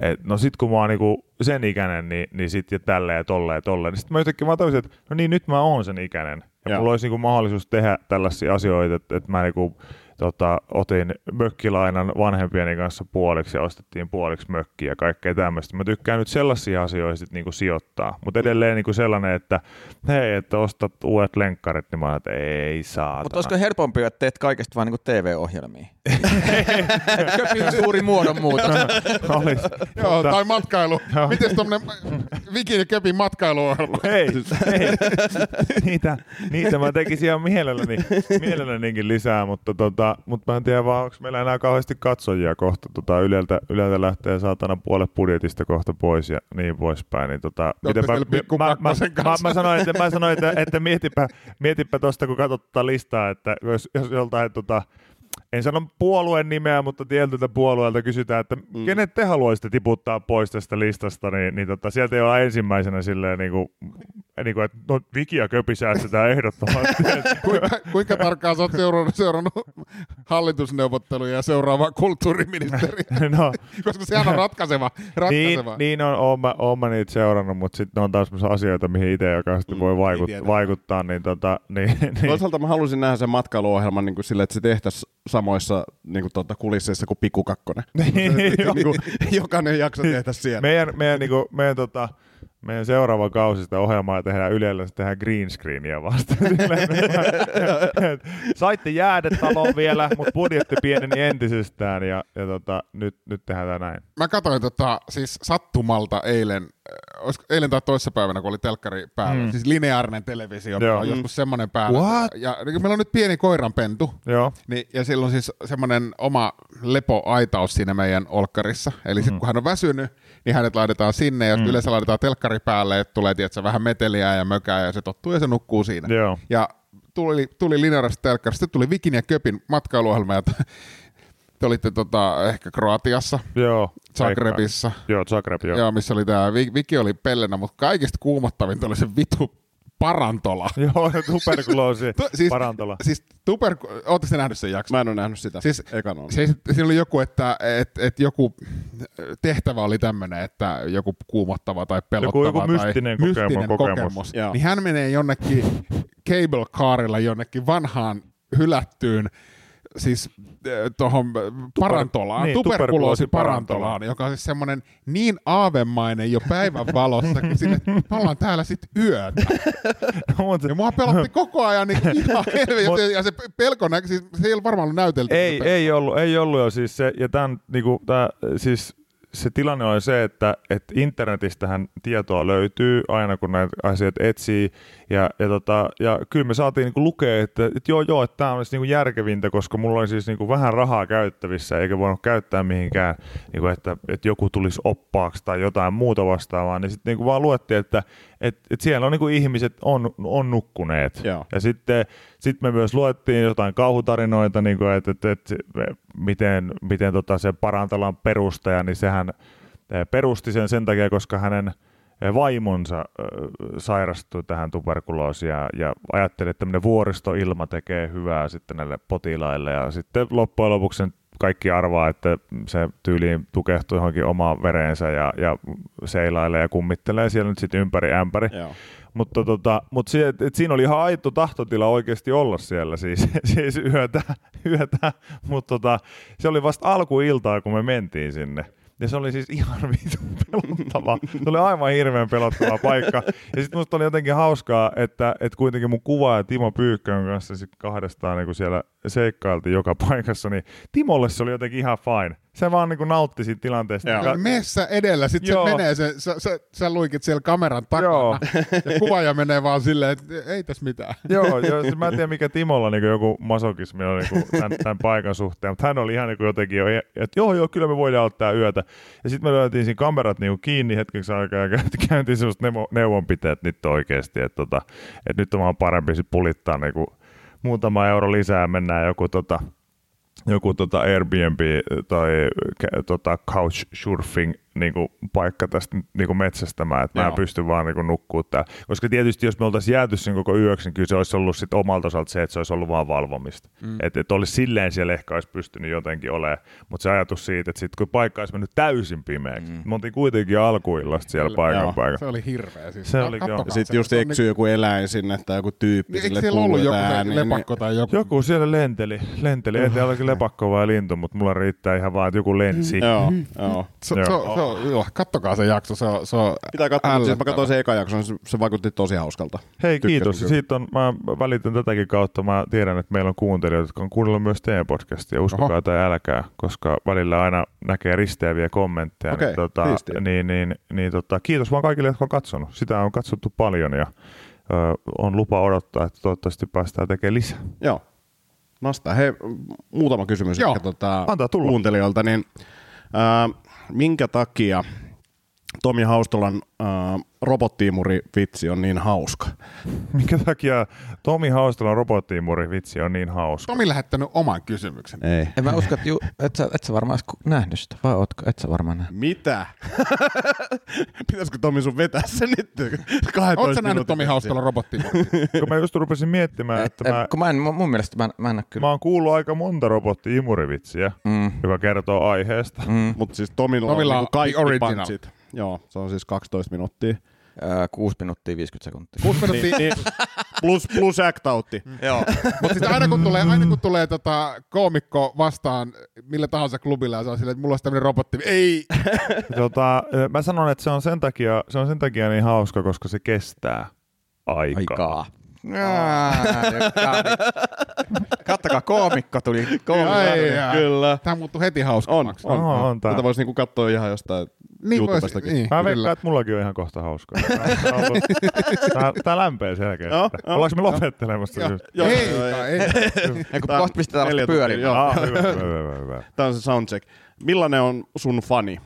et, no sit kun mä oon niinku sen ikäinen, niin, niin sit ja tälleen ja tolleen ja tolleen, niin sit mä jotenkin mä tajusin, että no niin, nyt mä oon sen ikäinen. Ja Joo. mulla olisi niinku mahdollisuus tehdä tällaisia asioita, että, että mä niinku, tota, otin mökkilainan vanhempieni kanssa puoliksi ja ostettiin puoliksi mökkiä ja kaikkea tämmöistä. Mä tykkään nyt sellaisia asioita sit niinku sijoittaa, mutta edelleen niinku sellainen, että hei, että ostat uudet lenkkarit, niin mä että ei saatana. Mutta olisiko helpompi, että teet kaikesta vain niin TV-ohjelmia? Köpin suuri muodonmuutos. Olis. Joo, Mutta- tai matkailu. Miten tommonen Vikin ja Köpin matkailuohjelma? Ei, ei. niitä, niitä mä tekisin ihan mielelläni, mielellänikin lisää, mutta, tota, mutta mä en tiedä vaan, onko meillä enää kauheasti katsojia kohta. Tota, yleltä, yleltä lähtee saatana puolet budjetista kohta pois ja niin poispäin. Niin, tota, pikku mä, mä, mä, kanssa. mä, sanoin, että, mä sanoin, että, että mietipä, mietipä tuosta, kun katsot tota listaa, että jos, jos joltain tota, en sano puolueen nimeä, mutta tietyltä puolueelta kysytään, että mm. kenet te haluaisitte tiputtaa pois tästä listasta, niin, niin tota, sieltä ei ole ensimmäisenä silleen, niin kuin, niin kuin, että no Viki ja Köpi säästetään ehdottomasti. Kuinka, kuinka tarkkaan sä oot seurannut, seurannut hallitusneuvotteluja ja seuraavaa kulttuuriministeriä? no, Koska sehän on ratkaiseva. niin, ratkaiseva. niin on, oon mä, oon mä niitä seurannut, mutta sitten ne on taas sellaisia asioita, mihin itse oikeasti Mm, voi vaikut, vaikuttaa. Niin, tota, niin, niin. Toisaalta mä halusin nähdä sen matkailuohjelman niin kuin sille, että se tehtäisiin samoissa niin kuin, tuota, kulisseissa kuin Pikku Kakkonen. niin kuin, jokainen jakso tehtäisiin siellä. meidän, meidän, niinku, meidän, tota, meidän seuraava kausi sitä ohjelmaa tehdään Ylellä, se tehdään green screenia vasta. Saitte jäädä taloon vielä, mutta budjetti pieneni entisestään ja, ja tota, nyt, nyt tehdään tämä näin. Mä katsoin tota, siis sattumalta eilen olisiko eilen tai toissa päivänä, kun oli telkkari päällä, Mm. siis lineaarinen televisio, Joo. on joskus semmoinen päällä. What? Ja niin meillä on nyt pieni koiranpentu, Joo. niin, ja sillä on siis semmoinen oma lepoaitaus siinä meidän olkkarissa. Eli Mm. sitten kun hän on väsynyt, niin hänet laitetaan sinne, ja mm. yleensä laitetaan telkkari päälle, että tulee tietysti, vähän meteliä ja mökää, ja se tottuu ja se nukkuu siinä. Joo. Ja tuli, tuli lineaarista telkkarista, sitten tuli Vikin ja Köpin matkailuohjelma, ja t- te olitte tota, ehkä Kroatiassa, Joo. Zagrebissa, Joo, Zagreb, joo. joo. missä oli tämä, Viki oli pellenä, mutta kaikista kuumottavinta oli se vitu parantola. Joo, tuberkuloosi, Tu- siis, parantola. Siis tuberku... Ootteko te nähnyt sen jakson? Mä en ole nähnyt sitä. Siis- Ekan on. Siis, siinä oli joku, että et, et joku tehtävä oli tämmöinen, että joku kuumottava tai pelottava joku tai mystinen kokemu- kokemus. Joo. Niin hän menee jonnekin cable carilla jonnekin vanhaan hylättyyn siis tuohon parantolaan, niin, tuberkuloosiparantolaan, joka on siis semmoinen niin aavemainen jo päivän valossakin, sille, että me ollaan täällä sitten yötä. No, Ja mua pelotti koko ajan niin ihan helvetin, Mut- ja se pelko näkö, siis se ei ole varmaan ollut näytelty. Ei, ei ollut, ei ollut jo siis se, ja tämän, niinku, tää, siis se tilanne oli se, että, että internetistähän tietoa löytyy aina kun näitä asioita etsii ja, ja, tota, ja kyllä me saatiin niinku lukea, että, että joo joo, että tämä olisi niinku järkevintä, koska mulla oli siis niinku vähän rahaa käyttävissä eikä voinut käyttää mihinkään, niinku, että, että joku tulisi oppaaksi tai jotain muuta vastaavaa, niin sitten niinku vaan luettiin, että et, et siellä on niinku ihmiset on, on nukkuneet. Joo. Ja sitten sit me myös luettiin jotain kauhutarinoita, niin kuin, että, että, että miten, miten tota se parantalan perustaja, niin sehän eh, perusti sen sen takia, koska hänen vaimonsa sairastui tähän tuberkuloosiin ja, ja ajatteli, että tämmöinen vuoristoilma tekee hyvää sitten näille potilaille ja sitten loppujen lopuksi kaikki arvaa, että se tyyliin tukehtuu johonkin omaan vereensä ja, ja seilailee ja kummittelee siellä nyt sitten ympäri ämpäri. Joo. Mutta tota, mut si- et, et siinä oli ihan aito tahtotila oikeasti olla siellä siis, siis yötä, yötä. mutta tota, se oli vasta alkuiltaa, kun me mentiin sinne. Ja se oli siis ihan vitun pelottava. Se oli aivan hirveän pelottava paikka. Ja sitten musta oli jotenkin hauskaa, että, että kuitenkin mun kuvaaja Timo Pyykkön kanssa sit kahdestaan niin siellä seikkailtiin joka paikassa, niin Timolle se oli jotenkin ihan fine. Se vaan niin nautti siitä tilanteesta. Joo. Ka- Messä edellä, sitten se menee, se, sä, sä, sä luikit siellä kameran takana, Joo. ja kuvaaja menee vaan silleen, että ei tässä mitään. Joo, joo siis mä en tiedä mikä Timolla niin joku masokismi on niin tämän, tämän, paikan suhteen, mutta hän oli ihan niin jotenkin jo, että joo joo, kyllä me voidaan ottaa yötä. Ja sitten me löytiin siinä kamerat niin kiinni hetkeksi aikaa ja käyntiin semmoista neuvo- neuvonpiteet nyt oikeasti, että, tota, että nyt on vaan parempi sit pulittaa niin kuin muutama euro lisää, mennään joku tota, joku tota Airbnb tai kä- tota couchsurfing niinku, paikka tästä niinku metsästämään, että mä en Joo. pysty vaan niinku, nukkuu täällä. Koska tietysti jos me oltaisiin jääty sen koko yöksi, niin kyllä se olisi ollut sit omalta osalta se, että se olisi ollut vaan valvomista. Mm. Että et olisi silleen siellä ehkä olisi pystynyt jotenkin olemaan, mutta se ajatus siitä, että sit kun paikka olisi mennyt täysin pimeäksi, mm. me oltiin kuitenkin alkuillasta siellä paikan Joo. paikalla. Se oli hirveä. Siis. Se oli joo. Sitten se, just eksyy joku eläin sinne tai joku tyyppi Niin, eikö sille siellä ollut joku tää ääni, lepakko tai joku? Joku siellä lenteli, lenteli. en tiedä oliko lepakko vai lintu, mutta mulla riittää ihan vaan, että joku lensi. Niin, Joo, joo. Se, Joo. se, on- se, on- joo, kattokaa se jakso, se on, se on Pitää katsoa, mutta siis mä katsoin sen eka jakson, se, se vaikutti tosi hauskalta. Hei, Tykkäsin kiitos. kyllä. Siitä on, mä välitän tätäkin kautta. Mä tiedän, että meillä on kuuntelijoita, jotka on kuunnellut myös teidän podcastia. Uskokaa Oho. tai älkää, koska välillä aina näkee risteäviä kommentteja. Okei, niin, tota, niin, niin, niin tota, kiitos vaan kaikille, jotka on katsonut. Sitä on katsottu paljon ja ö, on lupa odottaa, että toivottavasti päästään tekemään lisää. Joo. Nasta. Hei, muutama kysymys Joo. ehkä tota, Antaa tulla. kuuntelijoilta. Niin, ää, minkä takia Tomi Haustolan ää, robottiimuri-vitsi on niin hauska? Minkä takia Tomi Haustelan robottiimuri vitsi on niin hauska? Tomi lähettänyt oman kysymyksen. Ei. En mä usko, että ju, et, sä, et sä varmaan nähnyt sitä, vai ootko? Et sä varmaan nähnyt. Mitä? Pitäisikö Tomi sun vetää se nyt? 12 Oletko nähnyt minuutin Tomi versio? Haustola robotti? kun mä just rupesin miettimään, että mä, Kun mä en, mun mielestä mä, en- mä en näe kyllä. mä oon kuullut aika monta robotti-imurivitsiä, Mm. joka kertoo aiheesta. Mm. Mutta siis Tomilla, Tomilla on on niinku kaikki the original. punchin. Joo, se on siis 12 minuuttia. Ää, 6 minuuttia 50 sekuntia. Kuusi minuuttia. Niin, niin, plus, plus act-outti. Joo. Mutta siis aina kun tulee, aina kun tulee tota koomikko vastaan millä tahansa klubilla ja se on silleen, että mulla olisi tämmöinen robotti. Ei! Tota, mä sanon, että se on, sen takia, se on sen takia niin hauska, koska se kestää aikaa. Aikaa. Kattokaa, koomikko tuli. Koomikko. Kyllä. Tämä muuttui heti On, hauskemmaksi. on, On, on. Tätä voisi niinku katsoa ihan jostain Niin YouTubestakin. voisi, niin, Mä veikkaan, että mullakin on ihan kohta hauskaa. Tää, tää, lämpee selkeästi. Joo, joo. Ollaanko me lopettelemassa? Just? Joo, ei, ei, ei. Kun kohta pistetään vasta joo. Ah, hyvä, hyvä, hyvä, hyvä. Tämä on se soundcheck. Millainen on sun fani?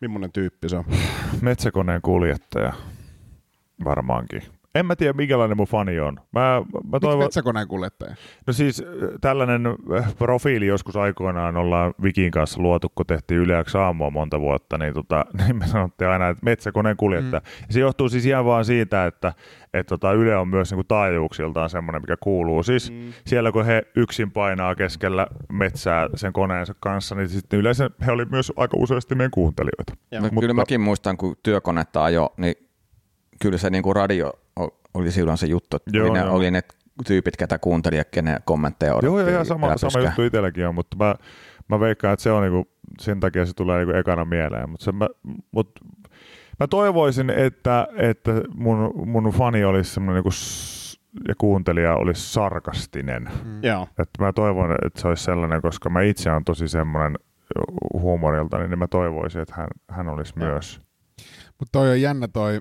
Millainen tyyppi se on? Metsäkoneen kuljettaja. Varmaankin. En mä tiedä, minkälainen mun fani on. Mä, mä Miksi toivon, metsäkoneen kuljettaja? no siis äh, tällainen äh, profiili joskus aikoinaan ollaan Vikin kanssa luotu, kun tehtiin yleäksi aamua monta vuotta, niin, tota, niin me sanottiin aina, että metsäkoneen kuljettaja. Mm. Se johtuu siis ihan vaan siitä, että et tota Yle on myös niinku taajuuksiltaan semmoinen, mikä kuuluu. Siis mm. siellä kun he yksin painaa keskellä metsää sen koneensa kanssa, niin sitten yleensä he oli myös aika useasti meidän kuuntelijoita. Joo. No, Mutta- Kyllä mäkin muistan, kun työkonetta ajo, niin kyllä se niinku radio o- oli silloin se juttu, että Joo, oli, ne, joo. oli ne tyypit, ketä kuunteli ja kenen kommentteja Joo, joo, ihan sama, sama juttu itselläkin on, mutta mä, mä veikkaan, että se on niinku, sen takia se tulee niinku ekana mieleen. Mutta mä, mut, mä toivoisin, että, että mun, mun fani olisi semmoinen niinku, ja kuuntelija olisi sarkastinen. Mm. Joo. Että mä toivon, että se olisi sellainen, koska mä itse on tosi semmoinen huumorilta, niin mä toivoisin, että hän, hän olisi Joo. myös. Mutta toi on jännä toi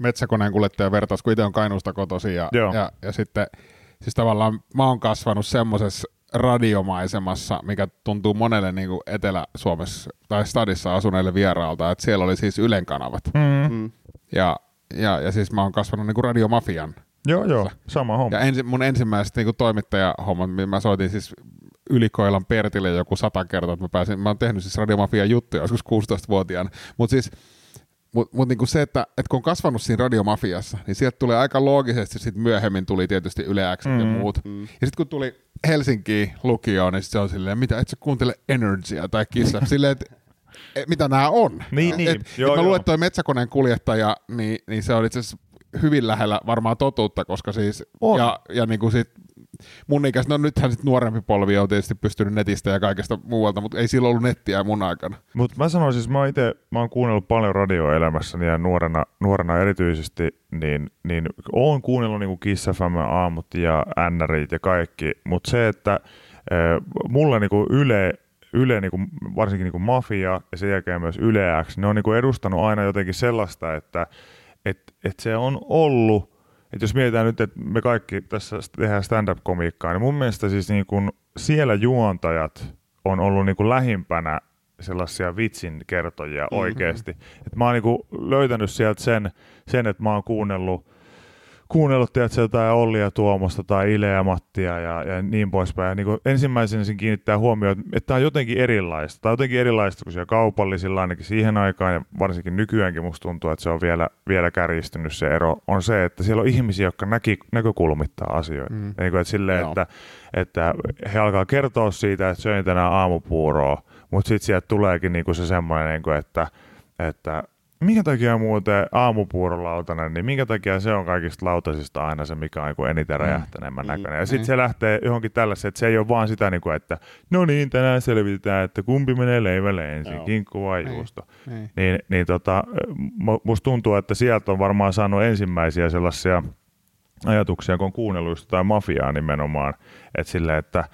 metsäkoneen kuljettajan vertaus, kun itse on Kainuusta kotoisin ja, Joo. ja, ja sitten siis tavallaan mä oon kasvanut semmoisessa radiomaisemassa, mikä tuntuu monelle niin kuin Etelä-Suomessa tai stadissa asuneille vieraalta, että siellä oli siis Ylen kanavat. Mm. Mm. Ja, ja, ja siis mä oon kasvanut niin kuin radiomafian. Joo, joo, sama homma. Ja ensi, mun ensimmäiset niin kuin toimittajahommat, mä soitin siis Ylikoilan Pertille joku sata kertaa, että mä pääsin, mä oon tehnyt siis radiomafian juttuja joskus 16-vuotiaana, mutta siis Mutta mut niinku se, että, että kun on kasvanut siinä radiomafiassa, niin sieltä tulee aika loogisesti, sit myöhemmin tuli tietysti Yle X mm, ja muut. Mm. Ja sitten kun tuli Helsinkiin lukioon, niin sit se on silleen, mitä, et sä kuuntele Energya tai Kiss FM, silleen, että et, mitä nämä on. Niin, niin. Et, Joo, et mä joo. luulen, että toi metsäkoneen kuljettaja, niin, niin se on itse asiassa hyvin lähellä varmaan totuutta, koska siis, On. ja, ja niin kuin sit, mun ikäis, no nythän sit nuorempi polvi on tietysti pystynyt netistä ja kaikesta muualta, mutta ei silloin ollut nettiä mun aikana. Mutta mä sanoin siis, mä itse, mä oon kuunnellut paljon radioa elämässäni ja nuorena, nuorena erityisesti, niin, niin oon kuunnellut niinku Kiss FM aamut ja NRit ja kaikki, mutta se, että mulla niinku Yle, Yle niinku, varsinkin niinku Mafia ja sen jälkeen myös Yle X, ne on niinku edustanut aina jotenkin sellaista, että et, et se on ollut, että jos mietitään nyt, että me kaikki tässä tehdään stand-up-komiikkaa, niin mun mielestä siis niin kuin siellä juontajat on ollut niin kuin lähimpänä sellaisia vitsin kertojia mm-hmm. oikeasti. Et mä oon niin löytänyt sieltä sen, sen, että mä oon kuunnellut kuunnellut tiedätkö, jotain Ollia Tuomosta tai Ile ja Mattia ja, ja niin poispäin. Ja niin kuin ensimmäisenä sen kiinnittää huomioon, että, tämä on jotenkin erilaista. Tämä on jotenkin erilaista kuin siellä kaupallisilla ainakin siihen aikaan ja varsinkin nykyäänkin musta tuntuu, että se on vielä, vielä kärjistynyt se ero. On se, että siellä on ihmisiä, jotka näki, näkökulmittaa asioita. Mm. Niin kuin, että silleen, Joo. että, että he alkaa kertoa siitä, että söin tänään aamupuuroa, mutta sitten sieltä tuleekin niin kuin se semmoinen, niin kuin, että, että minkä takia muuten aamupuurolautanen, niin minkä takia se on kaikista lautasista aina se, mikä on niin kuin eniten räjähtäneemmän Mm. näköinen. Ja sitten se lähtee johonkin tällaiseen, että se ei ole vaan sitä, niin kuin, että no niin, tänään selvitetään, että kumpi menee leivälle ensin, kinkku vai juusto. Niin. Niin, niin tota, mu- musta tuntuu, että sieltä on varmaan saanut ensimmäisiä sellaisia ajatuksia, kun on kuunnellut jotain mafiaa nimenomaan, että silleen, että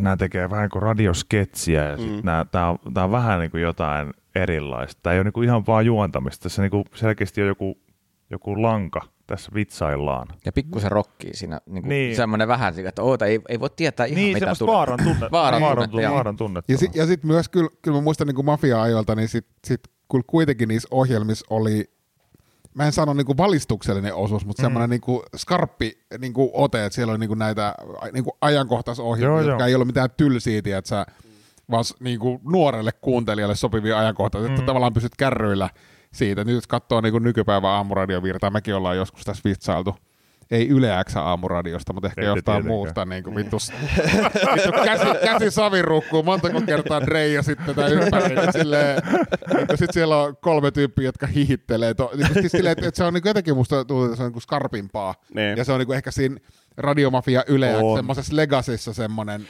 nämä tekee vähän kuin radiosketsiä ja sitten mm. tämä on, on vähän niin kuin jotain erilaista. Tämä ei ole niin kuin ihan vaan juontamista. Tässä niin kuin selkeästi on joku, joku lanka. Tässä vitsaillaan. Ja pikkusen rokkii siinä, niin kuin Niin. niin. semmoinen vähän, että oota, ei, ei voi tietää ihan Niin, mitä tulee. vaaran tunnetta. Vaaran vaaran, joo. vaaran tunnetta. Ja, si- ja sitten myös kyllä, kyllä mä muistan niin mafia-ajoilta, niin sitten sit, kyllä kuitenkin niissä ohjelmissa oli, mä en sano niin kuin valistuksellinen osuus, mutta mm. semmoinen niin kuin skarppi niin kuin ote, että siellä on niin kuin näitä niin kuin ajankohtaisohjelmia, Joo, jotka joo. ei ole mitään tylsiä, että sä vaan niin kuin nuorelle kuuntelijalle sopivia ajankohtaisia, että tavallaan pysyt kärryillä siitä. Nyt jos katsoo niin nykypäivän aamuradiovirtaa, mekin ollaan joskus tässä vitsailtu. Ei Yle X aamuradiosta, mutta ehkä Ei jostain tietenkään. muusta. Niin kuin vittu, vittu käsi, käsi savirukkuu, montako kertaa Dreija sitten tätä ympäri. Niin sitten siellä on kolme tyyppiä, jotka hihittelee. To, niin siis silleen, että, että se on niin jotenkin musta tuntuu, että se on niin kuin skarpimpaa. Niin. Ja se on niin kuin ehkä siinä Radiomafia Yle, semmoisessa Legacyssa semmoinen,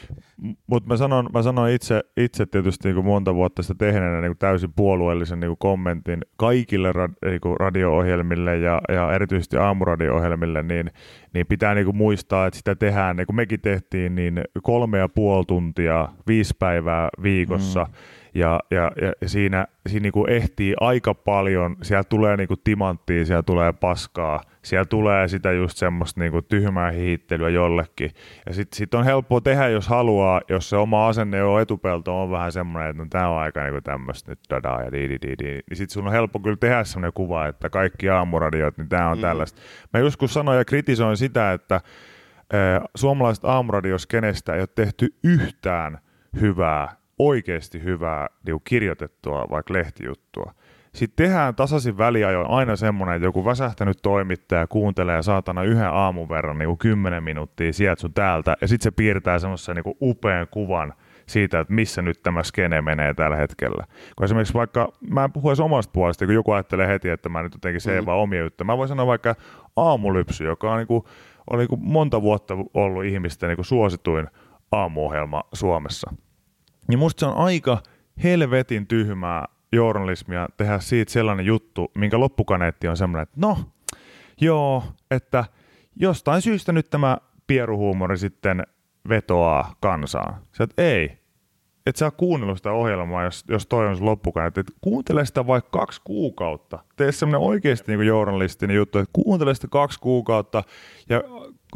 Mutta mä sanon, mä sanon itse, itse tietysti niin kuin monta vuotta sitä tehneenä niin kuin täysin puolueellisen niin kuin kommentin kaikille ra- niin kuin radio-ohjelmille ja, ja erityisesti aamuradio-ohjelmille, niin, niin pitää niin kuin muistaa, että sitä tehdään, niin kuin mekin tehtiin, niin kolme ja puoli tuntia, viisi päivää viikossa, mm. Ja, ja, ja siinä, siinä niin kuin ehtii aika paljon, siellä tulee niin kuin timanttia, siellä tulee paskaa, siellä tulee sitä just semmoista niin kuin tyhmää hihittelyä jollekin, ja sitten sit on helppo tehdä, jos haluaa, jos se oma asenne jo etupelto on vähän semmoinen, että no tämä on aika niinku tämmöistä nyt dadaa ja di, di, di, di. niin sitten sun on helppo kyllä tehdä semmoinen kuva, että kaikki aamuradiot, niin tämä on mm. tällaista. Mä joskus sanoin ja kritisoin sitä, että suomalaiset aamuradiosskenestä ei ole tehty yhtään hyvää, oikeasti hyvää niin kirjoitettua vaikka lehtijuttua. Sitten tehdään tasaisin väliajoin aina semmoinen, että joku väsähtänyt toimittaja kuuntelee saatana yhden aamun verran niin kuin 10 minuuttia sieltä sun täältä, ja sitten se piirtää semmoisen niin upean kuvan siitä, että missä nyt tämä skene menee tällä hetkellä. Kun esimerkiksi vaikka, mä en puhu edes omasta puolesta, kun joku ajattelee heti, että mä nyt jotenkin se mm. vaan omia juttuja. Mä voin sanoa vaikka aamulypsy, joka on, niin kuin, on niin kuin monta vuotta ollut ihmisten niin kuin suosituin aamuohjelma Suomessa. Niin musta se on aika helvetin tyhmää journalismia tehdä siitä sellainen juttu, minkä loppukaneetti on semmoinen, että no, joo, että jostain syystä nyt tämä pieruhuumori sitten vetoaa kansaan. Sä et ei, et sä kuunnellut sitä ohjelmaa, jos, jos toi on loppukaneetti. Et kuuntele sitä vaikka kaksi kuukautta. Tee semmoinen oikeasti niin journalistinen juttu, että kuuntele sitä kaksi kuukautta ja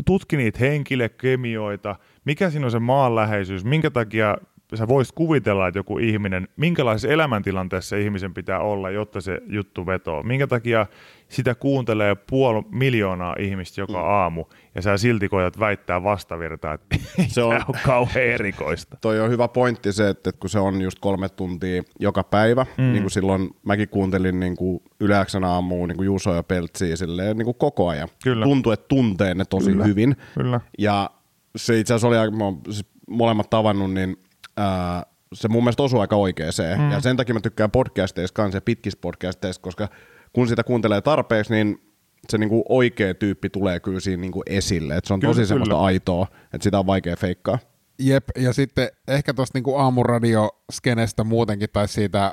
tutki niitä henkilökemioita, mikä siinä on se maanläheisyys, minkä takia sä voisit kuvitella, että joku ihminen, minkälaisessa elämäntilanteessa se ihmisen pitää olla, jotta se juttu vetoo. Minkä takia sitä kuuntelee puoli miljoonaa ihmistä joka aamu, ja sä silti koetat väittää vastavirtaa, että se on, on kauhean erikoista. Toi on hyvä pointti se, että kun se on just kolme tuntia joka päivä, mm. niin kuin silloin mäkin kuuntelin niin kuin yleäksän aamuun niin kuin Juuso ja Peltsiä silleen niin kuin koko ajan. Kyllä. Tuntui, että tuntee ne tosi Kyllä. hyvin. Kyllä. Ja se itse asiassa oli, aika- mä oon siis molemmat tavannut, niin ää, se mun mielestä osui aika oikeeseen. Mm. Ja sen takia mä tykkään podcasteista kanssa ja pitkissä podcasteista, koska kun sitä kuuntelee tarpeeksi, niin se niinku oikea tyyppi tulee kyllä siinä niinku esille. Et se on Kyllä, tosi semmoista kyllä. aitoa, että sitä on vaikea feikkaa. Jep, ja sitten ehkä tuosta niinku aamuradioskenestä muutenkin, tai siitä äh,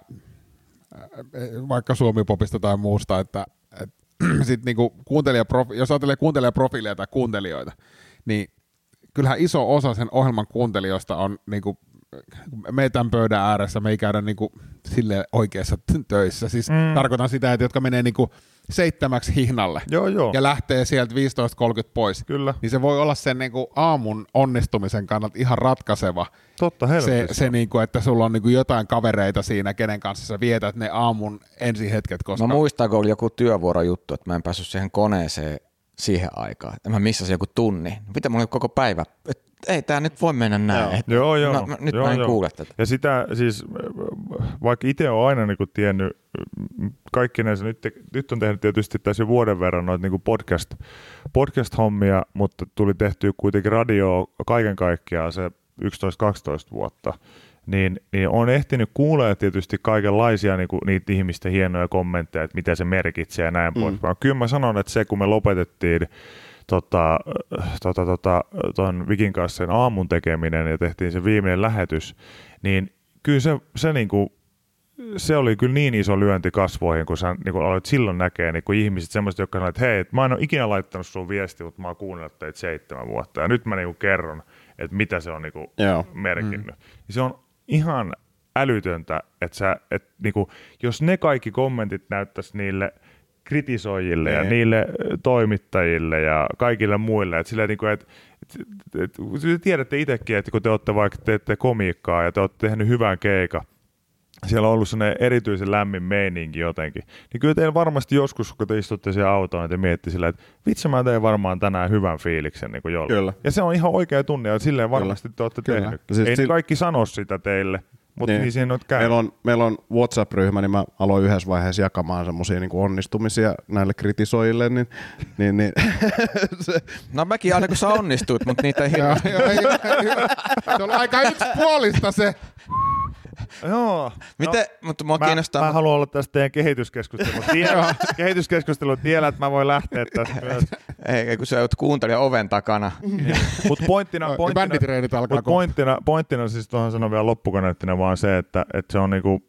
vaikka Suomipopista tai muusta, että et, sit niinku kuuntelijaprofi, jos ajattelee kuuntelijaprofiileja tai kuuntelijoita, niin kyllähän iso osa sen ohjelman kuuntelijoista on niinku, me tämän pöydän ääressä, me ei käydä niinku sille oikeassa töissä. Siis mm. tarkoitan sitä, että jotka menee niinku seitsemäksi hihnalle Joo, joo. ja lähtee sieltä 15.30 pois. Kyllä. Niin se voi olla sen niinku aamun onnistumisen kannalta ihan ratkaiseva Totta se, se niinku, että sulla on niinku jotain kavereita siinä, kenen kanssa sä vietät ne aamun ensihetket, koska Mä muistan, kun oli joku työvuorojuttu, että mä en päässyt siihen koneeseen siihen aikaan. Että mä missasin joku tunni. Mitä mulla oli koko päivä? Et, ei tää nyt voi mennä näin. Et, Joo, joo. Mä, mä, nyt joo, mä en joo. kuule tätä. Ja sitä siis, äh, vaikka itse on aina niin kuin tiennyt mm, kaikki näissä, nyt, te- nyt on tehnyt tietysti tässä jo vuoden verran noita niin podcast, podcast-hommia, mutta tuli tehty kuitenkin radio kaiken kaikkiaan se 11-12 vuotta, niin, niin on ehtinyt kuulee tietysti kaikenlaisia niin kuin, niitä ihmisten hienoja kommentteja, että mitä se merkitsee ja näin mm. poispäin. Kyllä mä sanon, että se kun me lopetettiin tota, tota, tota, ton Vikin kanssa sen aamun tekeminen ja tehtiin se viimeinen lähetys, niin kyllä se, se, niinku, se oli kyllä niin iso lyönti kasvoihin, kun sä niinku, aloit silloin näkee niinku, ihmiset semmoiset, jotka sanoivat, että hei, et mä en ole ikinä laittanut sun viestiä, mutta mä oon kuunnellut teitä seitsemän vuotta ja nyt mä niinku, kerron, että mitä se on niinku, Joo. merkinnyt. Mm. Se on ihan älytöntä, että sä, et, niinku, jos ne kaikki kommentit näyttäisi niille kritisoijille ja Niin. niille toimittajille ja kaikille muille. Et silleen, niinku, et, et, et, et, tiedätte itsekin, että kun te olette vaikka teette komiikkaa ja te olette tehnyt hyvän keikan, siellä on ollut sellainen erityisen lämmin meininki jotenkin, niin kyllä teillä varmasti joskus, kun te istutte siellä autoon, niin te miettii sillä, että vitsi mä teen varmaan tänään hyvän fiiliksen niin jolle. Kyllä. Ja se on ihan oikea tunne, ja silleen varmasti te olette Kyllä. tehnyt. Siis Ei ne kaikki sano sitä teille, mutta niin, niin siinä on käynyt. Meillä on, meillä on WhatsApp-ryhmä, niin mä aloin yhdessä vaiheessa jakamaan semmoisia niin onnistumisia näille kritisoijille, niin, niin, niin se, No mäkin aina kun sä onnistuit, mutta niitä ei Joo, hirveästi. joo, ei- ei- se on aika yksipuolista se. Joo. Miten, mutta mua Mä, kiinnostaa... mä haluan olla tässä teidän kehityskeskustelun tiellä, kehityskeskustelun tiellä, että mä voin lähteä tästä myös. Ei, ei, kun sä oot kuuntelija oven takana. Mutta pointtina, No, pointtina, alkaa mut pointtina, pointtina siis tuohon sanon vielä loppukaneettina vaan se, että, että se on niinku,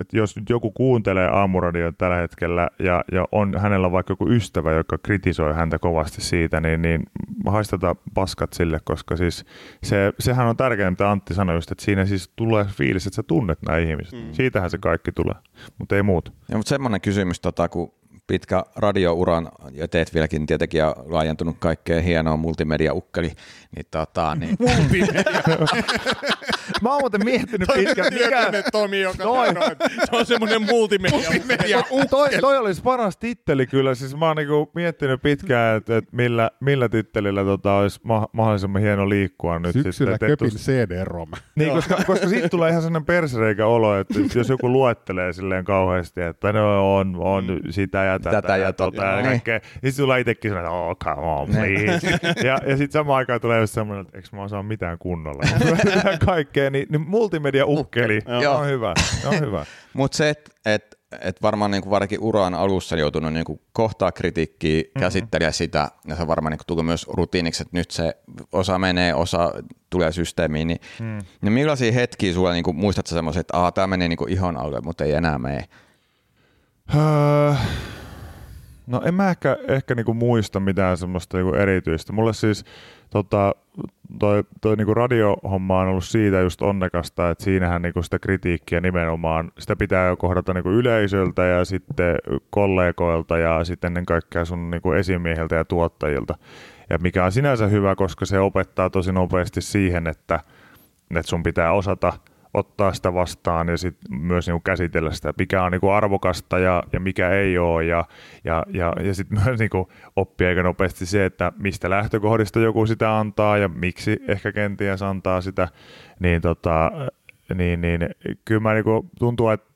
että jos nyt joku kuuntelee aamuradiota tällä hetkellä ja, ja on hänellä vaikka joku ystävä, joka kritisoi häntä kovasti siitä, niin, niin haisteta paskat sille, koska siis se, sehän on tärkeää, mitä Antti sanoi just, että siinä siis tulee fiilis, että sä tunnet nämä ihmiset. Mm. Siitähän se kaikki tulee, mutta ei muuta. Ja, mutta semmoinen kysymys, tota, kun pitkä radiouran ja teet vieläkin tietenkin ja laajentunut kaikkeen hienoa multimedia-ukkeli, niin, tota, niin Mä oon muuten miettinyt pitkään, mikä... Tomi, joka Noin. sanoo, että se on semmoinen multimedia. multimedia toi, toi olisi paras titteli kyllä. Siis mä oon niinku miettinyt pitkään, että et millä, millä tittelillä tota olisi ma- mahdollisimman hieno liikkua nyt. Syksyllä sitten, Köpin tus- CD-rom. Niin, koska, koska siitä tulee ihan sellainen persereikä olo, että jos joku luettelee silleen kauheasti, että no on, on sitä ja tätä, Tätä ja ja tota ja tota. kaikkea, niin tulee itsekin sellainen, oh come on please. ja, ja sitten samaan aikaan tulee just semmoinen, että eikö mä osaa mitään kunnolla. kaikkea, niin, niin multimedia-ukkeli, Joo. on hyvä, on hyvä. Mutta se, että et, et varmaan niinku varsinkin uran alussa joutunut niinku kohtaa kritiikkiä, mm-hmm. käsittelee sitä, ja se varmaan niinku tullut myös rutiiniksi, että nyt se osa menee, osa tulee systeemiin, niin, mm. niin millaisia hetkiä sulla niinku, muistat semmoiset, että tämä menee niinku ihon alle, mutta ei enää mene? Öö, No en mä ehkä, ehkä niinku muista mitään semmoista niinku erityistä. Mulle siis tota, toi, toi niinku radiohomma on ollut siitä just onnekasta, että siinähän niinku sitä kritiikkiä nimenomaan, sitä pitää jo kohdata niinku yleisöltä ja sitten kollegoilta ja sitten ennen kaikkea sun niinku esimiehiltä ja tuottajilta. Ja mikä on sinänsä hyvä, koska se opettaa tosi nopeasti siihen, että, että sun pitää osata ottaa sitä vastaan ja sit myös niinku käsitellä sitä, mikä on niinku arvokasta ja, ja mikä ei ole. Ja, ja, ja, ja sitten myös niinku oppia aika nopeasti se, että mistä lähtökohdista joku sitä antaa ja miksi ehkä kenties antaa sitä. Niin, tota, niin, niin kyllä mä niinku, tuntuu, että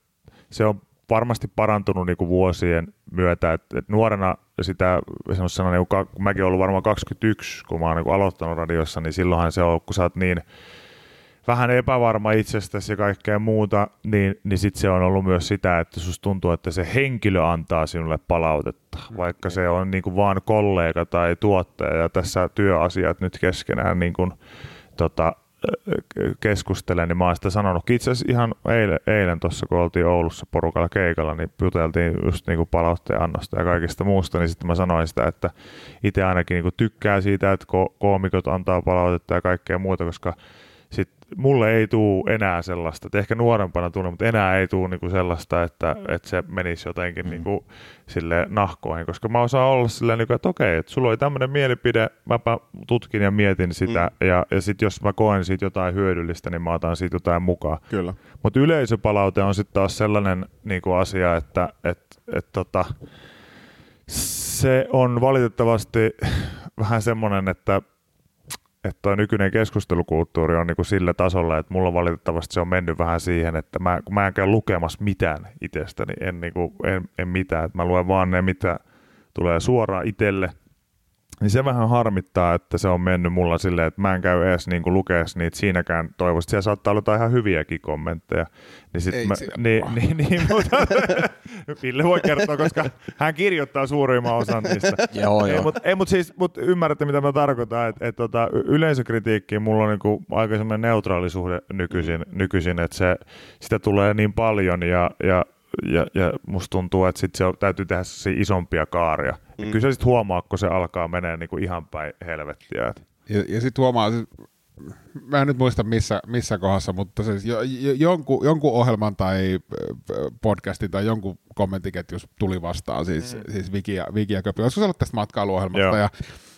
se on varmasti parantunut niinku vuosien myötä, että et nuorena sitä semmoisena, niinku, kun mäkin olen ollut varmaan 21, kun mä oon niinku aloittanut radiossa, niin silloinhan se on, kun sä oot niin vähän epävarma itsestäsi ja kaikkea muuta, niin, niin sitten se on ollut myös sitä, että susta tuntuu, että se henkilö antaa sinulle palautetta, vaikka se on niinku vaan kollega tai tuottaja ja tässä työasiat nyt keskenään niin kuin, tota, keskustelen, niin mä oon sitä sanonut. Itse asiassa ihan eilen, eilen tuossa, kun oltiin Oulussa porukalla keikalla, niin juteltiin just niin kuin palautteen annosta ja kaikista muusta, niin sitten mä sanoin sitä, että itse ainakin niin kuin tykkää siitä, että ko- koomikot antaa palautetta ja kaikkea muuta, koska sit mulle ei tuu enää sellaista, että ehkä nuorempana tulee, mutta enää ei tuu niinku sellaista, että, että se menisi jotenkin mm. niinku sille nahkoihin, koska mä osaan olla silleen, niinku, että okei, että sulla oli tämmöinen mielipide, mäpä tutkin ja mietin sitä, mm. ja, ja sitten jos mä koen siitä jotain hyödyllistä, niin mä otan siitä jotain mukaan. Kyllä. Mutta yleisöpalaute on sitten taas sellainen niinku asia, että et, et, tota, se on valitettavasti vähän semmoinen, että että tuo nykyinen keskustelukulttuuri on niinku sillä tasolla, että mulla valitettavasti se on mennyt vähän siihen, että mä, kun mä en käy lukemassa mitään itsestäni, en, niinku, en, en mitään, että mä luen vaan ne, mitä tulee suoraan itselle, niin se vähän harmittaa, että se on mennyt mulla silleen, että mä en käy edes niinku lukeessa niitä siinäkään toivosti. Siellä saattaa olla jotain ihan hyviäkin kommentteja. Niin sit Ei mä, siellä niin, niin, niin, mutta Ville voi kertoa, koska hän kirjoittaa suurimman osan niistä. Joo, Ei, joo. mutta ei, mut siis, mut ymmärrätte, mitä mä tarkoitan. Et, et, tota, yleisökritiikkiin mulla on niinku aika semmoinen neutraali suhde nykyisin, nykyisin että se, sitä tulee niin paljon ja, ja, ja, ja musta tuntuu, että sit se on, täytyy tehdä isompia kaaria. Mm. Ja kyllä se sitten huomaa, kun se alkaa menee niinku ihan päin helvettiä. Et. Ja, ja sitten huomaa, siis, mä en nyt muista missä, missä kohdassa, mutta siis jo, jo, jonkun, jonkun ohjelman tai podcastin tai jonkun kommenttiketjus tuli vastaan, siis, mm. siis Viki ja, Viki ja Köpi. Olisiko se ollut tästä matkailuohjelmasta? Joo. Ja,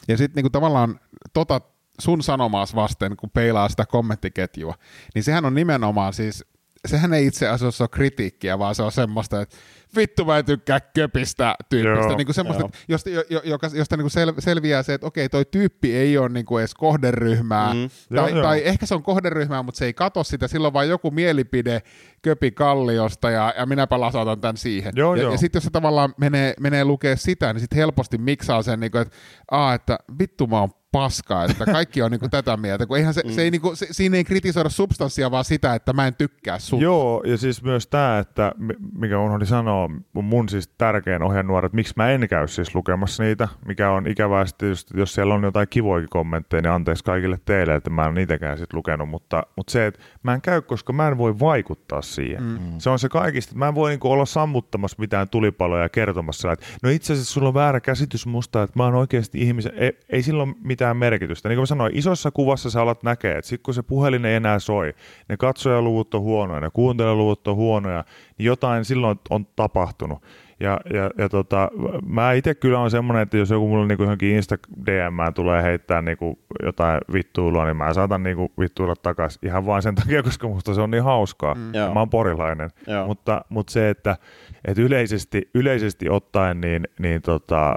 ja sitten niinku tavallaan tota sun sanomaas vasten, kun peilaa sitä kommenttiketjua, niin sehän on nimenomaan siis, sehän ei itse asiassa ole kritiikkiä, vaan se on semmoista, että vittu mä en tykkää köpistä tyyppistä. Joo, Niin kuin semmoista, joo. että josta, jo, jo, joka, josta niin kuin sel, selviää se, että okei, toi tyyppi ei ole niin kuin edes kohderyhmää, Mm. mm. Joo, tai, joo. tai ehkä se on kohderyhmää, mutta se ei kato sitä, silloin vaan joku mielipide köpi kalliosta ja, ja minäpä lasautan tämän siihen. Joo, ja, joo. ja sitten jos se tavallaan menee, menee lukee sitä, niin sitten helposti miksaa sen, niin kuin, että, aa, että vittu mä oon paskaa, että kaikki on niinku tätä mieltä, kun eihän se, se ei niinku, se, siinä ei kritisoida substanssia, vaan sitä, että mä en tykkää sun. Joo, ja siis myös tämä, että mi- mikä unohdin sanoa, mun siis tärkein ohjenuora, että miksi mä en käy siis lukemassa niitä, mikä on ikävää sitten just, jos siellä on jotain kivoikin kommentteja, niin anteeksi kaikille teille, että mä en niitäkään sit lukenut, mutta, mutta se, että mä en käy, koska mä en voi vaikuttaa siihen. Mm. Se on se kaikista, että mä en voi niinku olla sammuttamassa mitään tulipaloja ja kertomassa, että no itse asiassa sulla on väärä käsitys musta, että mä oon oikeasti ihmisen, ei, ei sillä ole mitään merkitystä. Niin kuin mä sanoin, isossa kuvassa sä alat näkee, että sit kun se puhelin ei enää soi, ne katsojaluvut on huonoja, ne kuuntelijaluvut on huonoja, niin jotain silloin on tapahtunut. Ja, ja, ja tota, mä itse kyllä on semmoinen, että jos joku mulle niinku johonkin Insta DM tulee heittää niinku jotain vittuilua, niin mä saatan niinku vittuilla takaisin ihan vain sen takia, koska musta se on niin hauskaa. Mm. Joo. Mä oon porilainen. Joo. Mutta, mutta se, että, että yleisesti, yleisesti ottaen, niin, niin tota,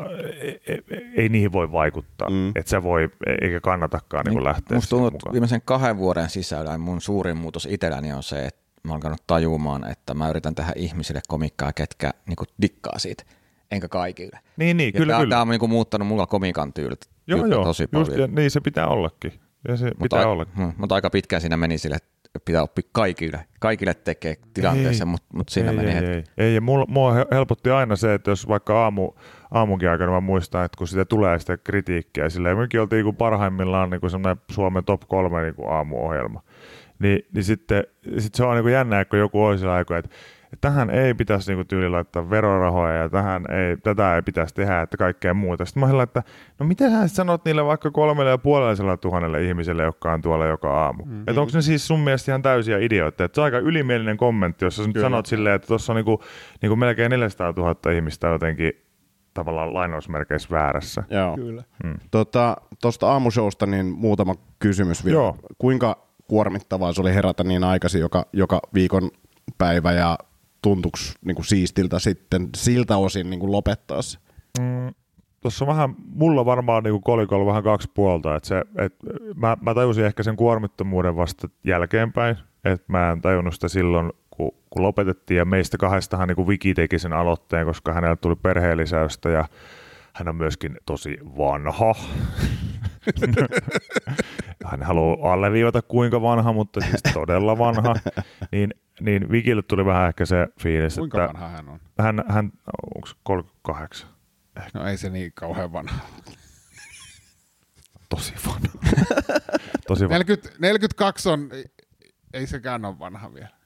ei, ei niihin voi vaikuttaa. Mm. Että se voi, eikä kannatakaan niin, lähteä Musta tuntuu, mukaan. viimeisen kahden vuoden sisällä mun suurin muutos itselläni on se, että mä oon alkanut tajumaan, että mä yritän tehdä ihmisille komikkaa, ketkä niinku dikkaa siitä, enkä kaikille. Niin, niin, Ja kyllä, tää, kyllä. tää on niinku muuttanut mulla komikan tyylit joo, joo, tosi just, paljon. ja, niin se pitää ollakin. Ja se mutta, pitää ai- olla. hmm, mutta aika pitkään siinä meni sille, että pitää oppia kaikille, kaikille tekee tilanteessa, mutta mut siinä ei, meni ei, hetki. ei, ei, ja mulla, mua he- helpotti aina se, että jos vaikka aamu, aamunkin aikana mä muistan, että kun sitä tulee sitä kritiikkiä, silleen mekin oltiin niin parhaimmillaan niin semmoinen Suomen top kolme niin aamuohjelma, niin, niin sitten sit se on niin jännää, kun joku olisi aika, että, että tähän ei pitäisi niin tyyli laittaa verorahoja ja tähän ei, tätä ei pitäisi tehdä, että kaikkea muuta. Sitten mä olin, että no miten sä sanot niille vaikka kolmelle ja puolelle tuhannelle ihmiselle, jotka on tuolla joka aamu. Mm-hmm. Että onko ne siis sun mielestä ihan täysiä idiootteja? Että se on aika ylimielinen kommentti, jos sä nyt sanot silleen, että tuossa on niinku, niinku melkein 400 000 ihmistä jotenkin tavallaan lainausmerkeissä väärässä. Joo. Kyllä. Tota, Tuosta aamushowsta niin muutama kysymys vielä. Joo. Kuinka kuormittavaa se oli herätä niin aikaisin joka, joka viikon päivä ja tuntuuko niin kuin siistiltä sitten siltä osin niin kuin lopettaa se? Mm, Tuossa vähän, mulla varmaan niin kolikolla vähän kaksi puolta. Että se, et, mä, mä tajusin ehkä sen kuormittomuuden vasta jälkeenpäin. Että mä en tajunnut sitä silloin, kun, kun lopetettiin. Ja meistä kahdestahan niin Viki teki sen aloitteen, koska hänellä tuli perheellisäystä ja hän on myöskin tosi vanha. hän haluaa alleviivata kuinka vanha, mutta siis todella vanha. Niin, niin Vikille tuli vähän ehkä se fiilis, Kuinka että vanha hän on? hän, hän onko 38? No ei se niin kauhean vanha. Tosi vanha. Tosi vanha. 40, 42 on, ei sekään ole vanha vielä.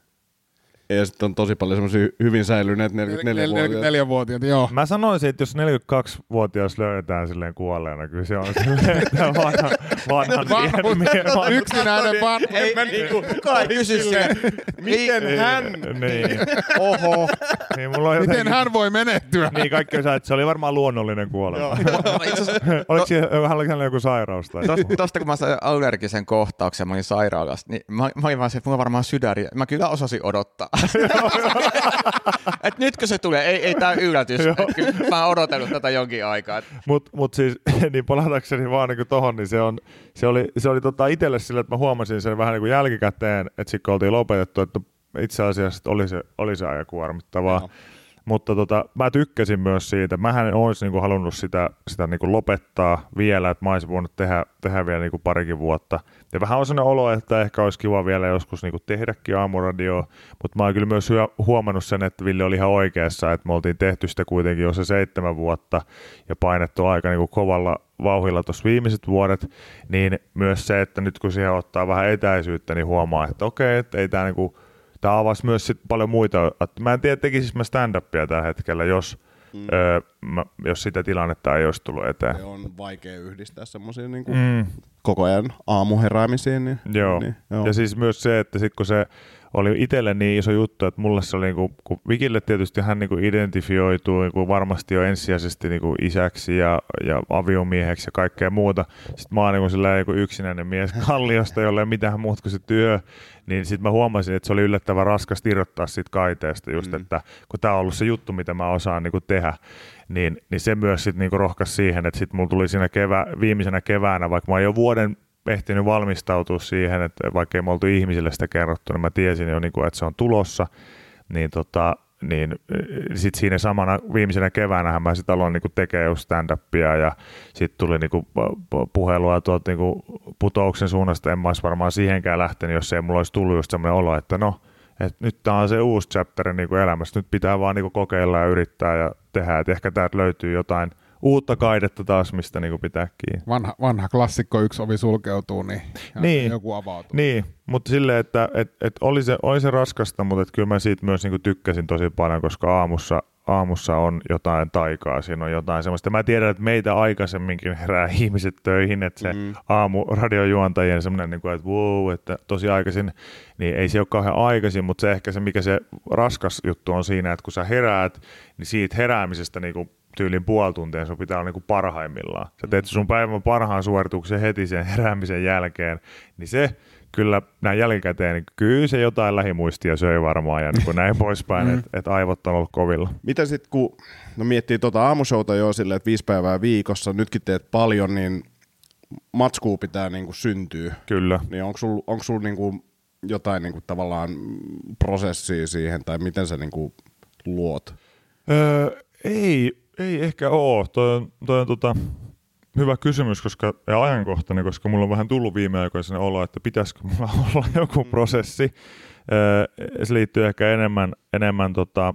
Ja sitten on tosi paljon semmoisia hyvin säilyneet 44 44 vuotiaat, joo. Mä sanoisin, että jos 42-vuotias löydetään silleen kuolleena, kyllä se on silleen, että vanha, vanhan Vanhuus, mie- vanha- yksinäinen vanha. Ei, mä niinku, Kukaan ei kysy silleen, miten hän? Niin, Oho. niin mulla on Miten jotenkin, hän voi menehtyä? Niin, kaikki osaa, että se oli varmaan luonnollinen kuolema. Oliko hänellä joku sairaus? Tai joku? Tuosta kun mä sain allergisen kohtauksen, mä olin sairaalassa, niin mä, mä olin vaan se, että mulla on varmaan sydäri. Mä kyllä osasin odottaa. Et nytkö se tulee? Ei, ei tää yllätys. Kyllä mä oon odotellut tätä jonkin aikaa. Mutta mut siis, niin palatakseni vaan niin tohon, niin se, on, se oli, se oli tota itselle sillä, että mä huomasin sen vähän niin kuin jälkikäteen, että sitten kun oltiin lopetettu, että itse asiassa oli se, oli se aika kuormittavaa. Joo. Mutta tota, mä tykkäsin myös siitä. Mähän en olisi niinku halunnut sitä, sitä niinku lopettaa vielä, että mä olisin voinut tehdä, tehdä vielä niinku parikin vuotta. Ja vähän on sellainen olo, että ehkä olisi kiva vielä joskus niinku tehdäkin aamuradioa, mutta mä oon kyllä myös huomannut sen, että Ville oli ihan oikeassa, että me oltiin tehty sitä kuitenkin jo se seitsemän vuotta ja painettu aika niinku kovalla vauhilla tuossa viimeiset vuodet, niin myös se, että nyt kun siihen ottaa vähän etäisyyttä, niin huomaa, että okei, että ei tämä niinku, Tämä avasi myös sit paljon muita. että Mä en tiedä, tekisis mä stand-upia tällä hetkellä, jos, mm. öö, mä, jos sitä tilannetta ei olisi tullut eteen. Se on vaikea yhdistää semmoisia niin kuin Mm, koko ajan aamuheräämisiin. Niin, joo. Niin, joo. Ja siis myös se, että sit kun se oli itselle niin iso juttu, että mulle se oli, niinku, kun Vikille tietysti hän niinku identifioituu niinku varmasti jo ensisijaisesti niinku isäksi ja, ja aviomieheksi ja kaikkea muuta. Sitten mä oon niinku sellainen joku yksinäinen mies kalliosta, jolla ei mitään muuta kuin se työ. Niin sitten mä huomasin, että se oli yllättävän raskas irrottaa siitä kaiteesta just, mm. että kun tämä on ollut se juttu, mitä mä osaan niinku tehdä, niin, niin se myös sitten niinku rohkaisi siihen, että sitten mulla tuli siinä kevä, viimeisenä keväänä, vaikka mä oon jo vuoden ehtinyt valmistautua siihen, että vaikka ei me oltu ihmisille sitä kerrottu, niin mä tiesin jo, niin kuin, että se on tulossa, niin tota, niin sitten siinä samana viimeisenä keväänä mä sitten aloin niinku tekemään just stand-upia ja sitten tuli niinku puhelua tuolta niinku putouksen suunnasta. En mä olisi varmaan siihenkään lähtenyt, jos ei mulla olisi tullut just semmoinen olo, että no, että nyt tämä on se uusi chapter niin elämässä. Nyt pitää vaan niin kokeilla ja yrittää ja tehdä, että ehkä täältä löytyy jotain uutta kaidetta taas, mistä niin pitää kiinni. Vanha, vanha klassikko, yksi ovi sulkeutuu, niin, niin joku avautuu. Niin, mutta silleen, että et, et oli, se, oli se raskasta, mutta et kyllä mä siitä myös niin tykkäsin tosi paljon, koska aamussa aamussa on jotain taikaa, siinä on jotain semmoista. Mä tiedän, että meitä aikaisemminkin herää ihmiset töihin, että se mm. aamu radiojuontajien semmoinen, niin kuin, että wow, että tosi aikaisin, niin ei se ole kauhean aikaisin, mutta se ehkä se, mikä se raskas juttu on siinä, että kun sä heräät, niin siitä heräämisestä niin kuin tyylin puoli tuntia, sun pitää olla niin kuin parhaimmillaan. Sä teet sun päivän parhaan suorituksen heti sen heräämisen jälkeen, niin se kyllä näin jälkikäteen, niin kyllä se jotain lähimuistia söi varmaan ja niin näin poispäin, mm. että et aivot on ollut kovilla. Mitä sitten, kun no miettii tuota aamushouta jo silleen, että viisi päivää viikossa, nytkin teet paljon, niin matskuu pitää niin kuin syntyä. Kyllä. Niin onko sulla onko sul niin kuin jotain niin kuin tavallaan prosessia siihen, tai miten sä niin kuin luot? Öö, ei, ei ehkä ole. Toi on, toi on tota, hyvä kysymys koska, ja ajankohtainen, koska mulla on vähän tullut viime aikoina olo, että pitäisikö mulla olla joku mm. prosessi. Se liittyy ehkä enemmän, enemmän tota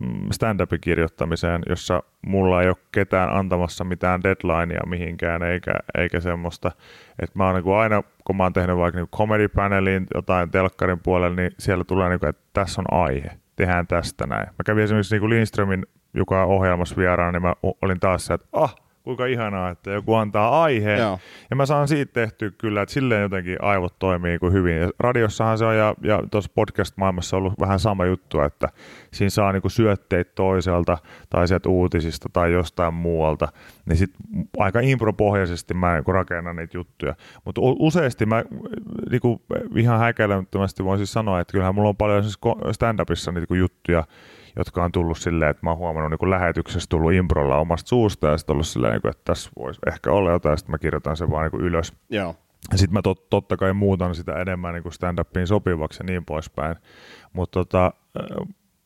mm, stand-upin kirjoittamiseen, jossa mulla ei ole ketään antamassa mitään deadlinea mihinkään, eikä, eikä semmoista. Että mä oon niin kuin aina, kun mä oon tehnyt vaikka niin comedy paneliin jotain telkkarin puolella, niin siellä tulee, niin kuin, että tässä on aihe, tehdään tästä näin. Mä kävin esimerkiksi niin kuin Lindströmin, joka on ohjelmassa vieraana, niin mä olin taas se, että ah, kuinka ihanaa, että joku antaa aiheen. Joo. Ja mä saan siitä tehtyä kyllä, että silleen jotenkin aivot toimii kuin hyvin. Ja radiossahan se on, ja, ja tuossa podcast-maailmassa on ollut vähän sama juttu, että siinä saa niinku syötteitä toiselta, tai sieltä uutisista, tai jostain muualta. Niin sit aika impropohjaisesti mä niinku rakennan niitä juttuja. Mutta useasti mä niinku ihan häkeilemättömästi voisin sanoa, että kyllähän mulla on paljon stand-upissa niinku juttuja, jotka on tullut silleen, että mä oon huomannut niin lähetyksessä tullut improlla omasta suusta ja sitten ollut silleen, niin että tässä voisi ehkä olla jotain, sitten mä kirjoitan sen vaan niin ylös. Joo. Sitten mä tot, totta kai muutan sitä enemmän niin stand-upiin sopivaksi ja niin poispäin. Mutta tota,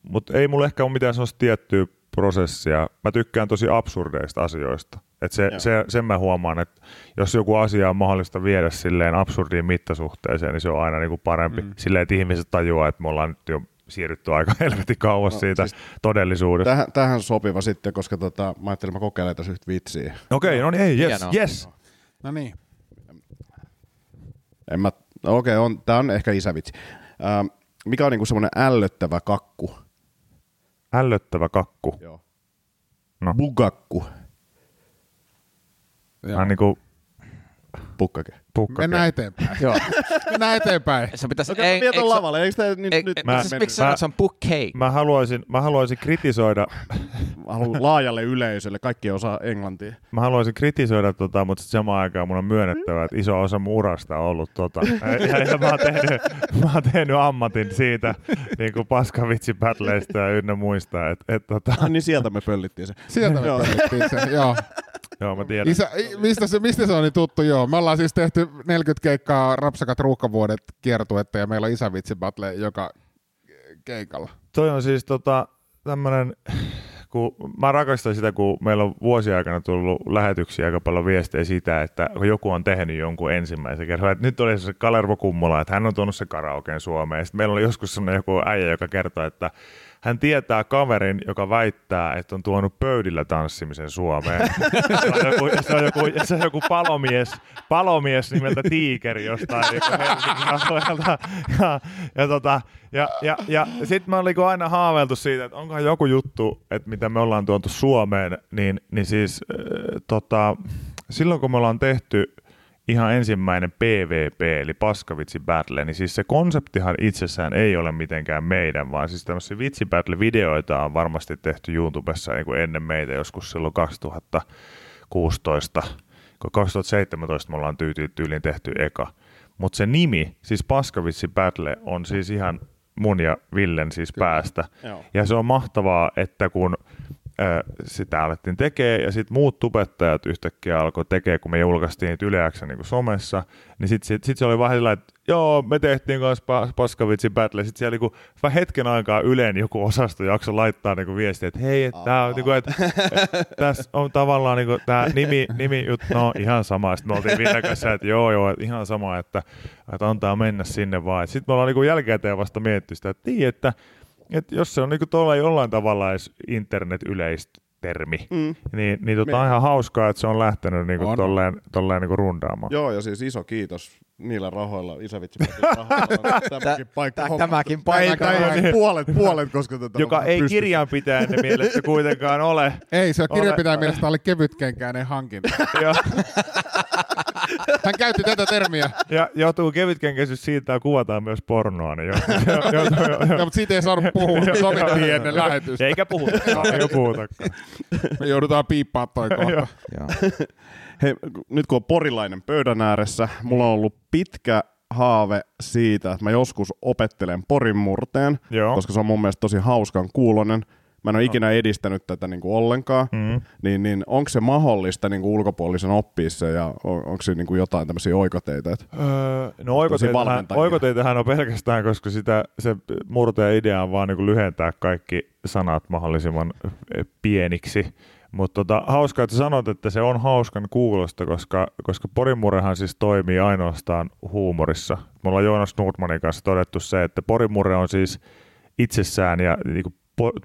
mut ei mulla ehkä ole mitään sellaista tiettyä prosessia. Mä tykkään tosi absurdeista asioista. Et se, se, sen mä huomaan, että jos joku asia on mahdollista viedä silleen absurdiin mittasuhteeseen, niin se on aina niin kuin parempi. Mm. Silleen, että ihmiset tajuaa, että me ollaan nyt jo siirrytty aika helvetin kauas no, siitä siis todellisuudesta. Tähän, tähän sopiva sitten, koska tota, mä ajattelin, että mä kokeilen tässä yhtä vitsiä. Okei, okay, no niin, ei, yes, Hienoa. yes. No niin. En mä, no okei, okay, on, tää on ehkä isävitsi. Ähm, mikä on niinku semmoinen ällöttävä kakku? Ällöttävä kakku? Joo. No. Bugakku. Joo. niinku Pukkake. Pukkake. Mennään eteenpäin. Joo. Mennään eteenpäin. Se pitäisi... Okei, okay, mietin lavalle. Eikö tämä nyt... Ei, nyt mä, siis miksi mä, se on bookcake? Mä haluaisin, mä haluaisin kritisoida... mä haluan laajalle yleisölle. Kaikki osaa englantia. Mä haluaisin kritisoida, tota, mutta sitten samaan aikaan mun on myönnettävä, että iso osa mun urasta on ollut tota. Ja, ja mä, oon tehnyt, mä oon tehnyt ammatin siitä niin kuin paskavitsipätleistä ja ynnä muista. Et, et, tota... Ah, niin sieltä me pöllittiin se. Sieltä me pöllittiin se, joo. Joo, mä tiedän. Isä, mistä, se, mistä se on niin tuttu? Joo, me ollaan siis tehty 40 keikkaa Rapsakat ruuhkavuodet kiertuetta ja meillä on isävitsi battle joka keikalla. Toi on siis tota, tämmönen, kun mä rakastan sitä, kun meillä on vuosia aikana tullut lähetyksiä aika paljon viestejä siitä, että kun joku on tehnyt jonkun ensimmäisen kerran, että nyt oli se Kalervo Kummola, että hän on tuonut se karaokeen Suomeen. Sitten meillä oli joskus sellainen joku äijä, joka kertoi, että hän tietää kaverin, joka väittää, että on tuonut pöydillä tanssimisen Suomeen. se, on joku, se, on joku, se on joku palomies, palomies nimeltä Tiikeri jostain alueelta. Ja, ja, tota, ja, ja, ja sitten me olin aina haaveiltu siitä, että onkohan joku juttu, että mitä me ollaan tuotu Suomeen, niin, niin siis äh, tota, silloin kun me ollaan tehty ihan ensimmäinen PvP, eli Paskavitsi Battle, niin siis se konseptihan itsessään ei ole mitenkään meidän, vaan siis tämmöisiä Vitsi Battle-videoita on varmasti tehty YouTubessa niin kuin ennen meitä joskus silloin 2016, kun 2017 me ollaan tyyty, tyyliin tehty eka. Mutta se nimi, siis Paskavitsi Battle, on siis ihan mun ja Villen siis Kyllä. päästä. Joo. Ja se on mahtavaa, että kun sitä alettiin tekee ja sitten muut tubettajat yhtäkkiä alkoi tekee, kun me julkaistiin niitä yleäksä niin somessa, niin sitten sit, sit se oli vähän sillä, että joo, me tehtiin kanssa pa- paskavitsi battle, sitten siellä niinku, vähän hetken aikaa Ylen joku osasto jakso laittaa niinku viestiä, että hei, että tää on, niinku, et, et, tässä on tavallaan niinku, tämä nimi, nimi jut, no ihan sama, sitten me oltiin Ville kanssa, että joo joo, että ihan sama, että, että antaa mennä sinne vaan, sitten me ollaan niinku jälkikäteen vasta miettinyt sitä, että, tii, että että jos se on niinku tuolla jollain tavalla edes internet-yleistä termi, mm. niin, niin tota, on ihan hauskaa, että se on lähtenyt niinku On. tolleen, tolleen niinku rundaamaan. Joo, ja siis iso kiitos niillä rahoilla, isävitsi rahoilla. on Tämäkin paikka. tämäkin ei, paikka on. puolet, puolet, koska tätä joka on ei pystyssä. kirjanpitäjän mielestä kuitenkaan ole. Ei, se Ole- kirjanpitäjän mielestä oli kevytkenkäinen hankinta. Ja, Hän käytti tätä termiä, ja joutuu kevytkenkäisyys siitä ja kuvataan myös pornoa. Niin joutuu, joutuu, no, mutta siitä ei saanut puhua, sovittiin ennen lähetystä. Eikä puhutakaan, eikä puhutakaan. Me joudutaan piippaamaan toi kohta. Joo. Hei, nyt kun on porilainen pöydän ääressä, mulla on ollut pitkä haave siitä, että mä joskus opettelen porin murteen, Joo. koska se on mun mielestä tosi hauskan kuulonen. Mä en ole ikinä edistänyt tätä niin kuin ollenkaan, Mm. niin, niin onko se mahdollista niin kuin ulkopuolisen oppia se ja on, onko se niin kuin jotain tämmöisiä oikoteita? Että Öö, no oikoteitähän, on pelkästään, koska sitä, se murteen idea on vaan niin lyhentää kaikki sanat mahdollisimman pieniksi. Mutta tota, hauskaa, että sanot, että se on hauskan kuulosta, koska, koska porimurrehan siis toimii ainoastaan huumorissa. Me ollaan Joonas Nordmanin kanssa todettu se, että porimurre on siis itsessään ja niin kuin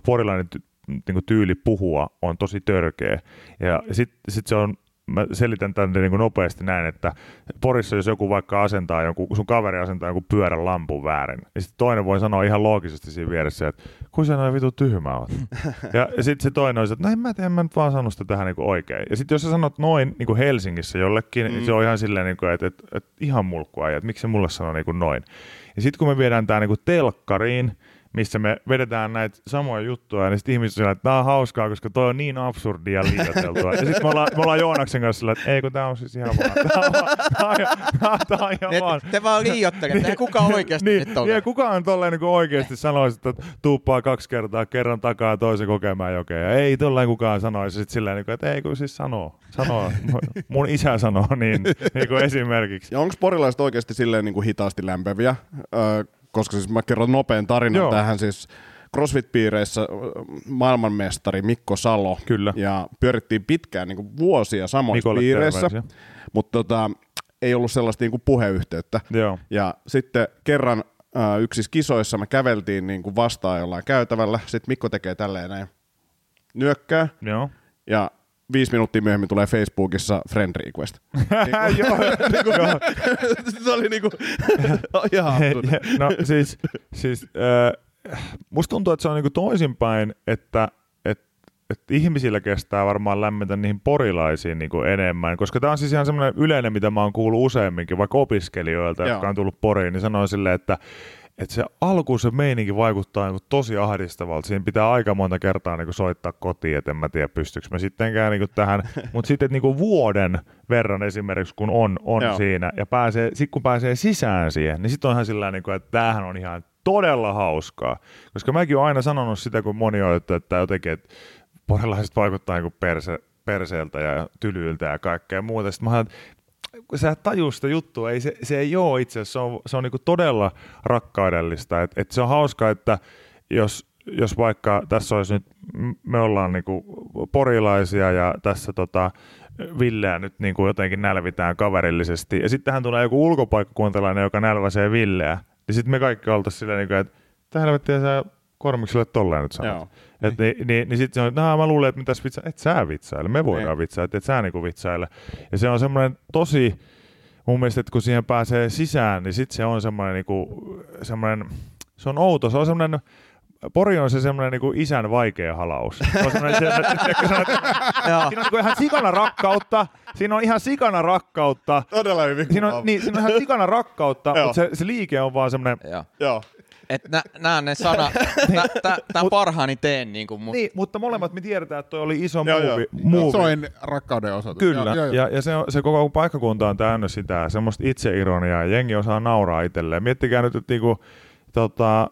porilainen niin kuin tyyli puhua on tosi törkeä. Ja sitten sit se on, mä selitän tänne niin kuin nopeasti näin, että Porissa jos joku vaikka asentaa jonkun, sun kaveri asentaa jonkun pyörän lampun väärin, niin sitten toinen voi sanoa ihan loogisesti siinä vieressä, että kun sä noin vitu tyhmä oot. ja sitten se toinen on se, että no en mä tiedä, en mä nyt vaan sanonut sitä tähän niin kuin oikein. Ja sitten jos sä sanot noin niin kuin Helsingissä jollekin, mm. niin se on ihan silleen, niin kuin, että, että, että ihan mulkkua, että miksi se mulle sanoo niin kuin noin. Ja sitten kun me viedään tämä niin kuin telkkariin, missä me vedetään näitä samoja juttuja, niin sitten ihmiset sanoo, että tämä on hauskaa, koska toi on niin absurdia ja liioiteltua. ja sitten me ollaan, me ollaan Joonaksen kanssa sillä, että ei kun tämä on siis ihan vaan, tämä on, vaan- tää on, ihan- tää on ihan vaan. Te, vaan liiottelette, ei kukaan oikeasti niin, nyt niin, ole. ja kukaan tolleen niin oikeasti sanoisi, että tuuppaa kaksi kertaa, kerran takaa ja toisen kokemaan jokea. Ei tolleen kukaan sanoisi sit silleen, niin kuin, että ei kun siis sanoo. sanoo. Mun isä sanoo niin, niin kuin esimerkiksi. Ja onko porilaiset oikeasti silleen niin kuin hitaasti lämpeviä? Öö, koska siis mä kerron nopean tarinan Joo. tähän siis CrossFit-piireissä maailmanmestari Mikko Salo. Kyllä. Ja pyörittiin pitkään niin kuin vuosia samoissa Mikolle piireissä, terveisiä. mutta tota, ei ollut sellaista niin kuin puheyhteyttä. Joo. Ja sitten kerran äh, yksissä kisoissa me käveltiin niin kuin vastaan jollain käytävällä. Sitten Mikko tekee tälleen näin. Nyökkää. Joo. Ja viisi minuuttia myöhemmin tulee Facebookissa friend request. Joo, joo. se oli niinku ihan No siis, siis äh, musta tuntuu, että se on niinku toisinpäin, että et, ihmisillä kestää varmaan lämmetä niihin porilaisiin niinku enemmän, koska tämä on siis ihan semmoinen yleinen, mitä mä oon kuullut useamminkin, vaikka opiskelijoilta, Joo. jotka on tullut poriin, niin sanoo silleen, että että se alkuun se meininki vaikuttaa niinku tosi ahdistavalta. Siinä pitää aika monta kertaa niinku soittaa kotiin, että en mä tiedä pystyykö mä sittenkään niinku tähän. Mutta sitten et niinku vuoden verran esimerkiksi, kun on, on Joo. siinä ja pääsee, sit kun pääsee sisään siihen, niin sitten on ihan sillä tavalla, niinku, että tämähän on ihan todella hauskaa. Koska mäkin olen aina sanonut sitä, kun moni on, että, että jotenkin, että porilaiset vaikuttaa niinku perse, perseeltä ja tylyiltä ja kaikkea muuta. Sitten mä ajattelen, kun sä tajuu sitä juttua, ei, se, se ei ole itse asiassa, se on, se on niinku todella rakkaudellista. Et, et se on hauska, että jos, jos vaikka tässä olisi nyt, me ollaan niinku porilaisia ja tässä tota, Villeä nyt niinku jotenkin nälvitään kaverillisesti, ja sitten tähän tulee joku ulkopaikkakuntalainen, joka nälväsee Villeä, niin sitten me kaikki oltaisiin silleen, niinku, että mitä helvettiä sä Kormikselle tolleen nyt sanot. Joo. Et niin, niin, niin sitten se on, että "Nah, mä luulen, että mitäs vitsa, et sä vitsaile, me voidaan Ei. vitsailla, että et sä niinku vitsaile. Ja se on semmoinen tosi, mun mielestä, että kun siihen pääsee sisään, niin sitten se on semmoinen, niinku, semmoinen, se on outo, se on semmoinen, Pori on se semmoinen niinku isän vaikea halaus. Se on semmoinen, se, siinä on niinku ihan sikana rakkautta, siinä on ihan sikana rakkautta, Todella hyvin siinä on, niin, siinä on ihan sikana rakkautta, mutta se, se liike on vaan semmoinen, Joo. Joo. Et nä, nää on ne sana, nä, tä, tämän parhaani teen niin kuin mun. niin, mutta molemmat me tiedetään, että toi oli iso Joo, movie. joo. rakkauden osoitus. Kyllä, joo, joo. ja, ja se, on, se koko paikkakunta on täynnä sitä, semmoista itseironiaa, ja jengi osaa nauraa itselleen. Miettikää nyt, että niinku, tota,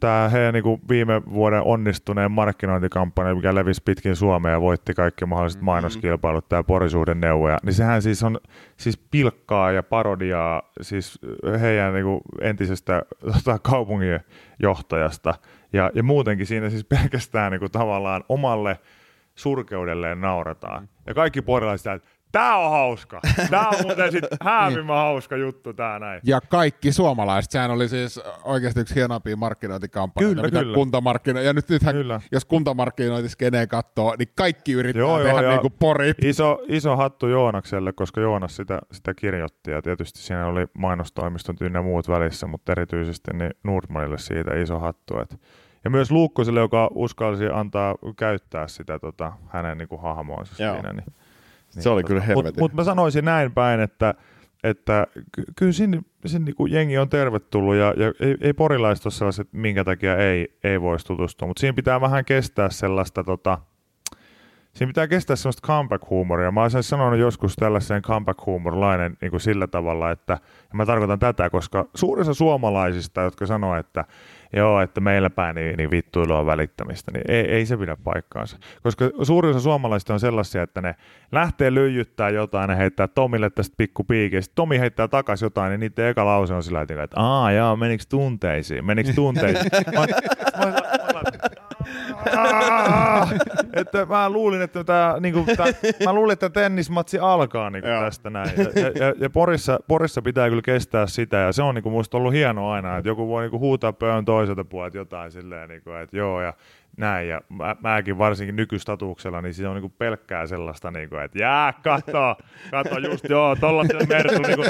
tämä heidän niinku viime vuoden onnistuneen markkinointikampanja, mikä levisi pitkin Suomea ja voitti kaikki mahdolliset Mm-hmm. mainoskilpailut, tämä porisuuden neuvoja, niin sehän siis on siis pilkkaa ja parodiaa siis heidän niinku entisestä tota, kaupungin johtajasta. Ja, ja muutenkin siinä siis pelkästään niinku tavallaan omalle surkeudelleen naurataan. Ja kaikki porilaiset että tää on hauska. Tää on muuten sit häävimmä hauska juttu tää näin. Ja kaikki suomalaiset, sehän oli siis oikeasti yksi hienompia markkinointikampanjoita, Kyllä, mitä kyllä. kuntamarkkino... Ja nyt nythän, Kyllä. jos kuntamarkkinointiskeneen katsoo, niin kaikki yrittää Joo, joo, tehdä ja niin kuin pori. Iso, iso hattu Joonakselle, koska Joonas sitä, sitä kirjoitti ja tietysti siinä oli mainostoimistot ynnä muut välissä, mutta erityisesti niin Nordmanille siitä iso hattu. Et. Ja myös Luukkoselle, joka uskalsi antaa käyttää sitä tota, hänen niin kuin, hahmoonsa Joo. siinä. Niin, Se oli kyllä helvetin. Mutta mut mä sanoisin näin päin, että, että ky- kyllä sinne, sinne niin jengi on tervetullut ja, ja ei, ei porilaiset ole sellaiset, minkä takia ei, ei voisi tutustua, mutta siinä pitää vähän kestää sellaista tota, Siinä pitää kestää sellaista comeback-huumoria. Mä olisin sanonut joskus tällaisen comeback-huumorilainen niin kuin sillä tavalla, että ja mä tarkoitan tätä, koska suurissa suomalaisista, jotka sanoo, että joo, että meillä päin niin, niin vittuilu on välittämistä, niin ei, ei se pidä paikkaansa. Koska suurissa suomalaisista on sellaisia, että ne lähtee lyijyttää jotain, ne heittää Tomille tästä pikku piikin, ja sitten Tomi heittää takaisin jotain, niin niiden eka lause on sillä tavalla, että aa jaa, menikö tunteisiin, menikö tunteisiin. mä, mä, mä, mä, Aa! Että mä luulin, että tää, niinku, mä luulin, että tennismatsi alkaa niinku tästä näin. Ja, ja, ja, ja Porissa, Porissa, pitää kyllä kestää sitä, ja se on niinku musta ollut hienoa aina, että joku voi niinku huutaa pöön toiselta puolelta jotain silleen, niinku, että joo, ja näin, ja mä, mäkin varsinkin nykystatuksella, niin se on niinku pelkkää sellaista, niinku, että jää, kato, kato just joo, tollasen Mersu, niinku,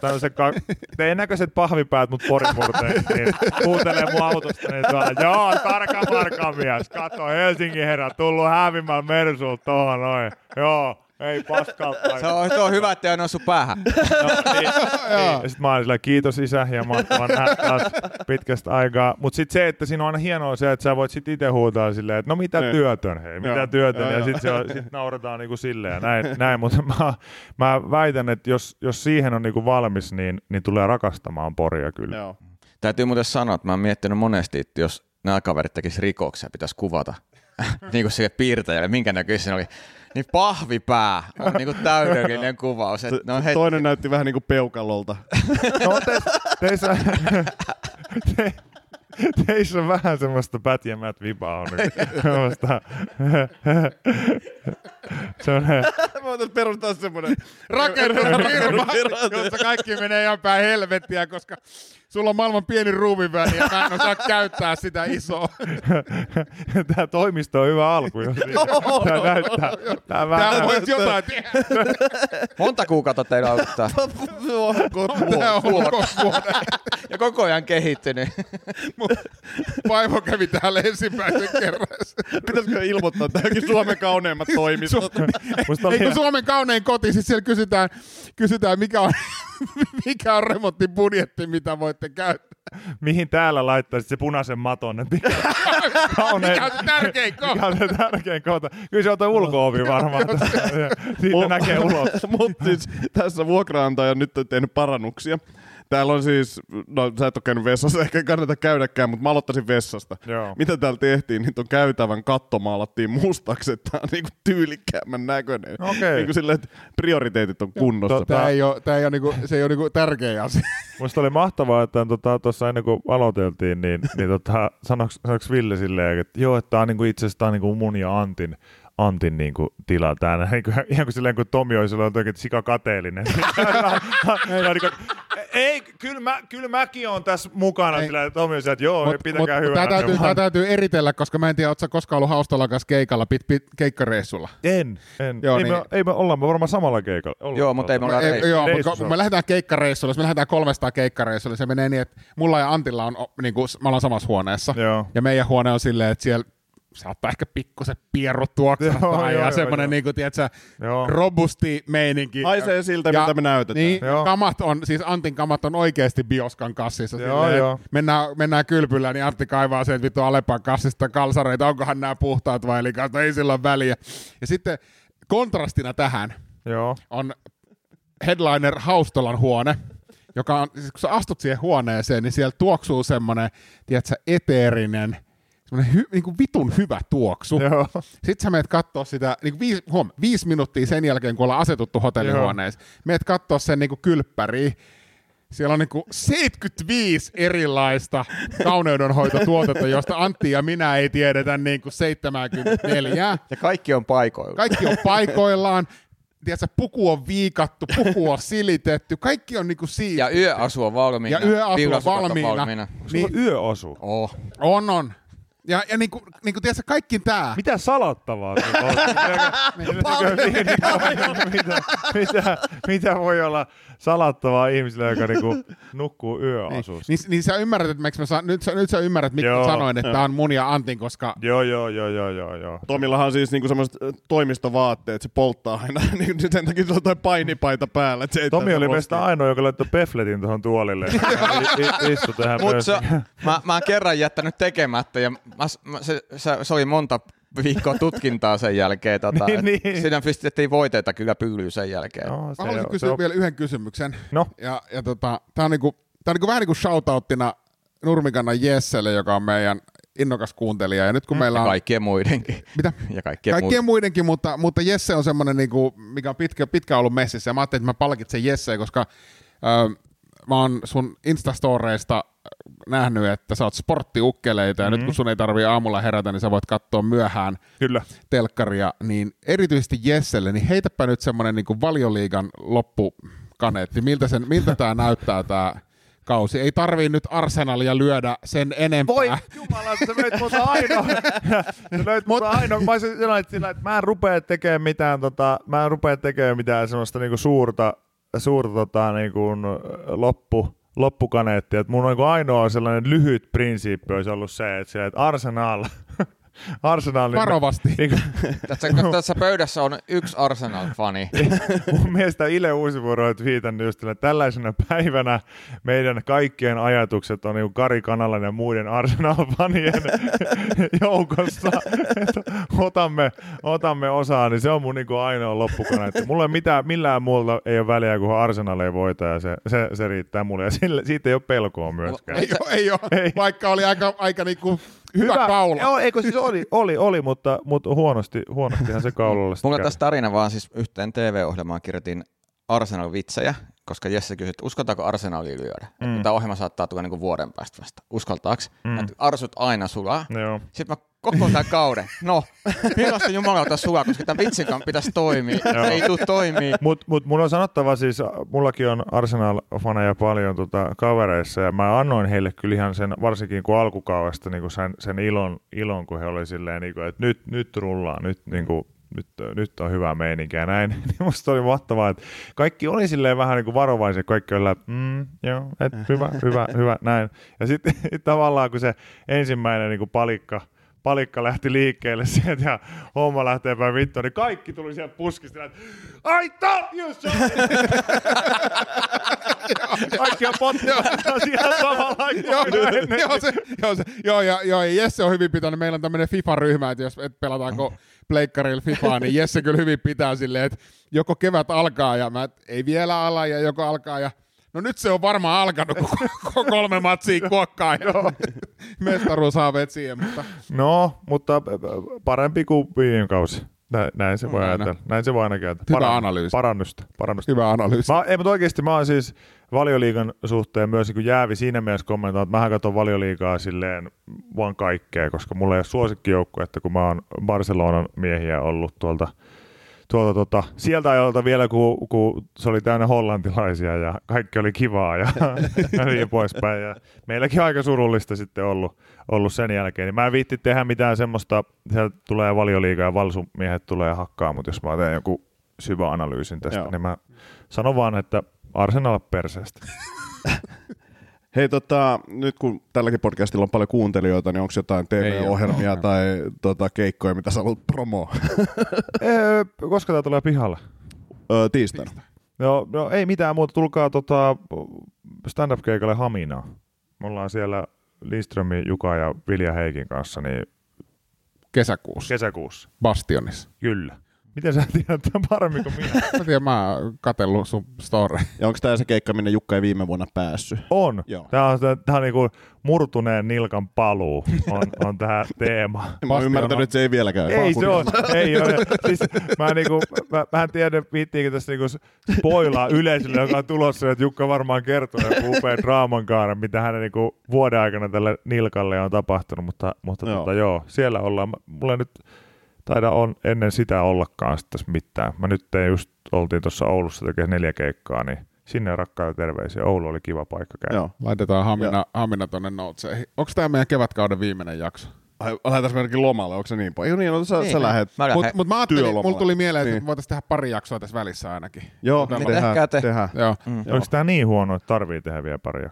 tämmöiset ka- teidän näköiset pahvipäät mut porimurteen, niin kuuntelee mun autosta, niin tuolla, joo, tarkka markan mies, kato, Helsingin herra, tullut hävimällä Mersulta tohon noin, joo, ei paskalta. Se on, se on hyvä, että ei noussut päähän. No, niin, niin. Ja sit mä olin sillä, kiitos isä ja mahtavaa nähdä taas pitkästä aikaa. Mutta sitten se, että siinä on aina hienoa se, että sä voit sit itse huutaa silleen, että no mitä Niin. työtön, hei, mitä Joo. työtön. Joo, ja joo. sitten se on, sit naurataan niinku silleen ja näin, näin. mutta mä, mä väitän, että jos, jos siihen on niinku valmis, niin, niin tulee rakastamaan Poria kyllä. Joo. Täytyy muuten sanoa, että mä oon miettinyt monesti, että jos nämä kaverit tekis rikoksia, pitäisi kuvata niin kuin sille piirtäjälle, minkä näköistä siinä oli. Niin pahvipää on niin kuin täydellinen kuvaus. Että ne on heti, Toinen näytti vähän niin kuin peukalolta. No te, teissä, te, teissä on vähän semmoista pätjämät vipaa on. Semmoista, semmoinen, Mä voitais perustaa semmonen rakentunut firma, jossa kaikki menee ihan päin helvettiä, koska sulla on maailman pieni ruumiväli ja mä en osaa käyttää sitä isoa. Tämä toimisto on hyvä alku. jo siinä. Tämä näyttää. Tämä vähän, voisi jotain tehdä. monta kuukautta teillä auttaa. Tää on koko vuoden. Ja koko ajan kehittynyt. Vaimo kävi täällä ensimmäisen kerran. Pitäisikö ilmoittaa tämäkin Suomen kauneimmat toimistot? musta oli, Ei kun Suomen kaunein koti, siis siellä kysytään, kysytään mikä on, mikä on remonttibudjetti, mitä voitte käyttää. mihin täällä laittaisit se punaisen maton? Mikä, kaunein- Mikä on se tärkein mikä kohta? on se tärkein kohta? Kyllä se on tuo ulko-ovi varmaan. Siitä näkee ulos. Mutta siis tässä vuokraantaja on nyt tehnyt parannuksia. Täällä on siis, no sä et ole käynyt vessassa, ehkä ei kannata käydäkään, mutta mä aloittaisin vessasta. Joo. Mitä täällä tehtiin, niin tuon käytävän katto maalattiin mustaksi, että tää on niinku tyylikkäämmän näköinen. Okei. Niinku silleen, että prioriteetit on kunnossa. Totta. Tämä ei ole, tää ei ole, niinku, se ei ole niinku tärkeä asia. Musta oli mahtavaa, että tuossa tota, ennen kuin aloiteltiin, niin, niin tota, sanoks, sanoks Ville silleen, että joo, että tämä on niinku, itse asiassa tää on niinku mun ja Antin, Antin niinku, tila täällä. Niinku, ihan kuin silleen, kun Tomi olisi ollut jotenkin sika kateellinen. Ja niinku, ei, kyllä, mä, kyllä mäkin on tässä mukana. Ei. Sillä Tomi on että joo, Mut, pitäkää mut, hyvänä. tää, täytyy, tää täytyy eritellä, koska mä en tiedä, ootko sä koskaan ollut Haustolan kanssa keikalla, pit, pit, keikkareissulla. En, en. Joo, ei, niin- me, ei me ollaan me varmaan samalla keikalla. Ollaan. Joo, mutta ei me olla Ei, reissu. joo, mutta kun me lähdetään keikkareissulle, jos me lähdetään 300 keikkareissulle, se menee niin, että mulla ja Antilla on, niin kuin, me ollaan samassa huoneessa. Joo. Ja meidän huone on silleen, että siellä saattaa ehkä pikkusen pierrut Joo, tuoksahtaa joo, ja joo, semmoinen joo. niinku, tiedätkö, Joo. robusti meininki. Haisee siltä, mitä me näytetään. Niin, Joo. kamat on, siis Antin kamat on oikeasti bioskan kassissa. Joo, silleen, joo. Mennään, mennään kylpyllä, niin Antti kaivaa sen vittu Alepan kassista kalsareita, onkohan nämä puhtaat vai eli ei sillä ole väliä. Ja sitten kontrastina tähän Joo. on headliner Haustolan huone, joka on, siis kun sä astut siihen huoneeseen, niin siellä tuoksuu semmoinen, tiedätkö, eteerinen, semmoinen hy, niin kuin vitun hyvä tuoksu. Joo. Sitten sä meet kattoo sitä, niin kuin viisi, huom, viisi minuuttia sen jälkeen, kun ollaan asetuttu hotellihuoneeseen, meet kattoo sen niin kuin kylppäriä, siellä on niinku 75 erilaista kauneudenhoitotuotetta, josta Antti ja minä ei tiedetä niinku 74. Ja kaikki on paikoilla. Kaikki on paikoillaan. Tiedätkö, puku on viikattu, puku on silitetty, kaikki on niinku siitä. Ja yöasu on valmiina. Ja yöasu on valmiina. valmiina. Niin. Niin, Yöasu. Oh. on, on. Ja, ja niinku, niinku tiedätkö, kaikki tää. Mitä salattavaa? sulla on? mitä, mitä, mitä, voi olla salattavaa ihmiselle, joka niinku nukkuu Niin, yöasussa? niin, niin sä ymmärrät, että miksi mä sa- nyt, sä, nyt sä ymmärrät, miksi Joo. sanoin, että tää on mun ja Antin, koska Joo, joo, joo, joo, joo, joo. Tomillahan on siis niinku semmoiset ö, toimistovaatteet, se polttaa aina, niin sen takia se on toi painipaita päällä. Että se Tomi oli meistä ainoa, joka laittoi pefletin tuohon tuolille. Istu tähän Mut mä, mä oon kerran jättänyt tekemättä ja mä, mä, se, se, se, oli monta viikkoa tutkintaa sen jälkeen. Tota, Niin, niin, niin. Siinä pistettiin voiteita kyllä pyylyyn sen jälkeen. No, Mä se haluaisin on- kysyä se on- vielä yhden kysymyksen. No. Ja, ja tota, tää on, niinku, tää on niinku vähän niin kuin shoutouttina Nurmikannan Jesselle, joka on meidän innokas kuuntelija. Ja nyt kun meillä Ja on... kaikkien muidenkin. Mitä? Ja kaikkien, Kaikkien muidenkin, mutta, mutta Jesse on semmoinen, niinku, mikä on pitkä, pitkä ollut messissä. Ja mä ajattelin, että mä palkitsen Jesseä, koska ö, mä oon sun Instastoreista nähnyt, että sä oot sporttiukkeleita, ja Mhm. nyt kun sun ei tarvii aamulla herätä, niin sä voit katsoa myöhään Kyllä. telkkaria, niin erityisesti Jesselle, niin heitäpä nyt semmoinen niin valioliigan loppukaneetti. Miltä, sen, miltä tämä näyttää tämä kausi? Ei tarvii nyt Arsenalia lyödä sen enempää. Voi jumala, sä löit muuta ainoa. sä löit muuta ainoa. Mä olisin sillä, että, sillä, että mä en rupea tekemään mitään, tota, mä en rupea tekemään mitään semmoista niinku suurta, suurta tota, niinku, loppu, loppukaneettia. Et mun niinku ainoa sellainen lyhyt prinsiippi olisi ollut se, että, sillä, että Arsenal, Arsenal niin Varovasti. Niin, Tässä, tässä pöydässä on yksi Arsenal-fani. mun mielestä Ile Uusivuoro on viitannut just että tällaisena päivänä meidän kaikkien ajatukset on niin Kari Kanalan ja muiden Arsenal-fanien joukossa. Otamme, otamme osaa, niin se on mun niin ainoa loppukana. Että mulla ei mitään, millään muulla ei ole väliä, kun Arsenal ei voita ja se, se, se riittää mulle. Ja sille, siitä ei ole pelkoa myöskään. Ei ole, ei ole. Ei. vaikka oli aika, aika niinku hyvä, hyvä kaula. Joo, eikö siis oli, oli, oli mutta, mutta huonosti, huonostihan se kaulalla Mulla tässä tarina vaan siis yhteen TV-ohjelmaan kirjoitin Arsenal-vitsejä, koska Jesse kysyi, että uskaltaako Arsenalia lyödä. Mm. Tämä ohjelma saattaa tulla niin vuoden päästä vasta. Uskaltaako? Mm. Arsut aina sulaa. Joo. Sitten mä koko tämän kauden, no, millaista jumalauta sulaa, koska tämän vitsin kanssa pitäisi toimia. Joo. Ei tuu toimii. Mut, mut mun on sanottava siis, mullakin on Arsenal-faneja paljon tota, kavereissa ja mä annoin heille kyllä ihan sen, varsinkin kun alkukaudesta niin sen, sen ilon, ilon, kun he oli silleen, niin kuin, että nyt, nyt rullaa, nyt, niin kuin, nyt, nyt on hyvä meininki ja näin. Niin musta oli mahtavaa, että kaikki oli silleen vähän niin kuin varovaisia, kaikki oli, että mm, joo, et, hyvä, hyvä, hyvä, näin. Ja sitten tavallaan kun se ensimmäinen niin kuin palikka, palikka lähti liikkeelle sieltä ja homma lähtee päin vittuun, niin kaikki tuli sieltä puskista, että I told you so! Kaikki on pottia siellä samalla joo, joo, se, joo, se, joo, ja, joo, ja Jesse on hyvin pitänyt. Meillä on tämmöinen FIFA-ryhmä, että jos et pelataanko pleikkarilla FIFAa, niin Jesse kyllä hyvin pitää silleen, että joko kevät alkaa ja mä, ei vielä ala ja joko alkaa ja No nyt se on varmaan alkanut, kun kolme matsia kuokkaa ja mestaruushaaveet siihen, mutta No, mutta parempi kuin viime kausi. Nä- Näin se voi aina. ajatella. Näin se voi aina käyttää. Hyvä analyysi. Parannusta. parannusta. hyvä analyysi. Mä, ei, mutta oikeasti mä oon siis valioliigan suhteen myös niin jäävi siinä mielessä kommentoin, että mähän katson valioliigaa silleen vaan kaikkea, koska mulla ei ole suosikkijoukko, että kun mä oon Barcelonan miehiä ollut tuolta, tuolta tota, sieltä ajoilta vielä, kun, kun, se oli täynnä hollantilaisia ja kaikki oli kivaa ja, ja niin poispäin. Ja meilläkin aika surullista sitten ollut, ollut sen jälkeen. Niin mä en viitti tehdä mitään semmoista, sieltä tulee valioliiga ja valsumiehet tulee hakkaa, mutta jos mä teen joku syvä analyysin tästä, Joo. niin mä sanon vaan, että Arsenal perseestä. Hei, tota, nyt kun tälläkin podcastilla on paljon kuuntelijoita, niin onko jotain TV-ohjelmia tai tota, keikkoja, mitä sä haluat promoa Öö, koska tää tulee pihalle? Öö, tiistaina? No, no ei mitään muuta, tulkaa tota, stand-up-keikalle Haminaa. Me ollaan siellä Lindströmin, Juka ja Vilja Heikin kanssa niin Kesäkuussa, kesäkuussa. Bastionissa. Kyllä. Miten sä tiedät tämän paremmin kuin minä? Mä tiedän, mä oon katsellut sun story. Ja onko tämä se keikka, minne Jukka ei viime vuonna päässyt? On. Joo. Tämä on, tää on niinku murtuneen nilkan paluu on, on tämä teema. Mä oon ymmärtänyt, että se ei vieläkään. Ei se on, ei ole. Siis mä, niinku, mä, mä en tiedä, viittiinkö tässä niinku spoilaa yleisölle, joka on tulossa, että Jukka varmaan kertoo joku upean draaman kaaren, mitä hänen niinku vuoden aikana tälle nilkalle on tapahtunut, mutta, mutta Joo. Tota, joo, siellä ollaan. Mä- Mulla nyt taida on ennen sitä ollakaan sit tässä mitään. Mä nyt tein just, oltiin tuossa Oulussa tekee neljä keikkaa, niin sinne rakkaita terveisiä. Oulu oli kiva paikka käydä. Joo. Laitetaan Hamina, Hamina tonne noteseihin. Onko tämä meidän kevätkauden viimeinen jakso? Lähdetäänkö meidänkin lomalle, onko se niin paljon? Ei, niin, no, sä, Niin, sä niin. lähet. Mä. Mutta mut mä ajattelin, Työlomalle. mulla tuli mieleen, että Niin. voitaisiin tehdä pari jaksoa tässä välissä ainakin. Joo, Niin tehdään, te. tehdään. Joo, Mm. Onko tämä niin huono, että tarvii tehdä vielä paria?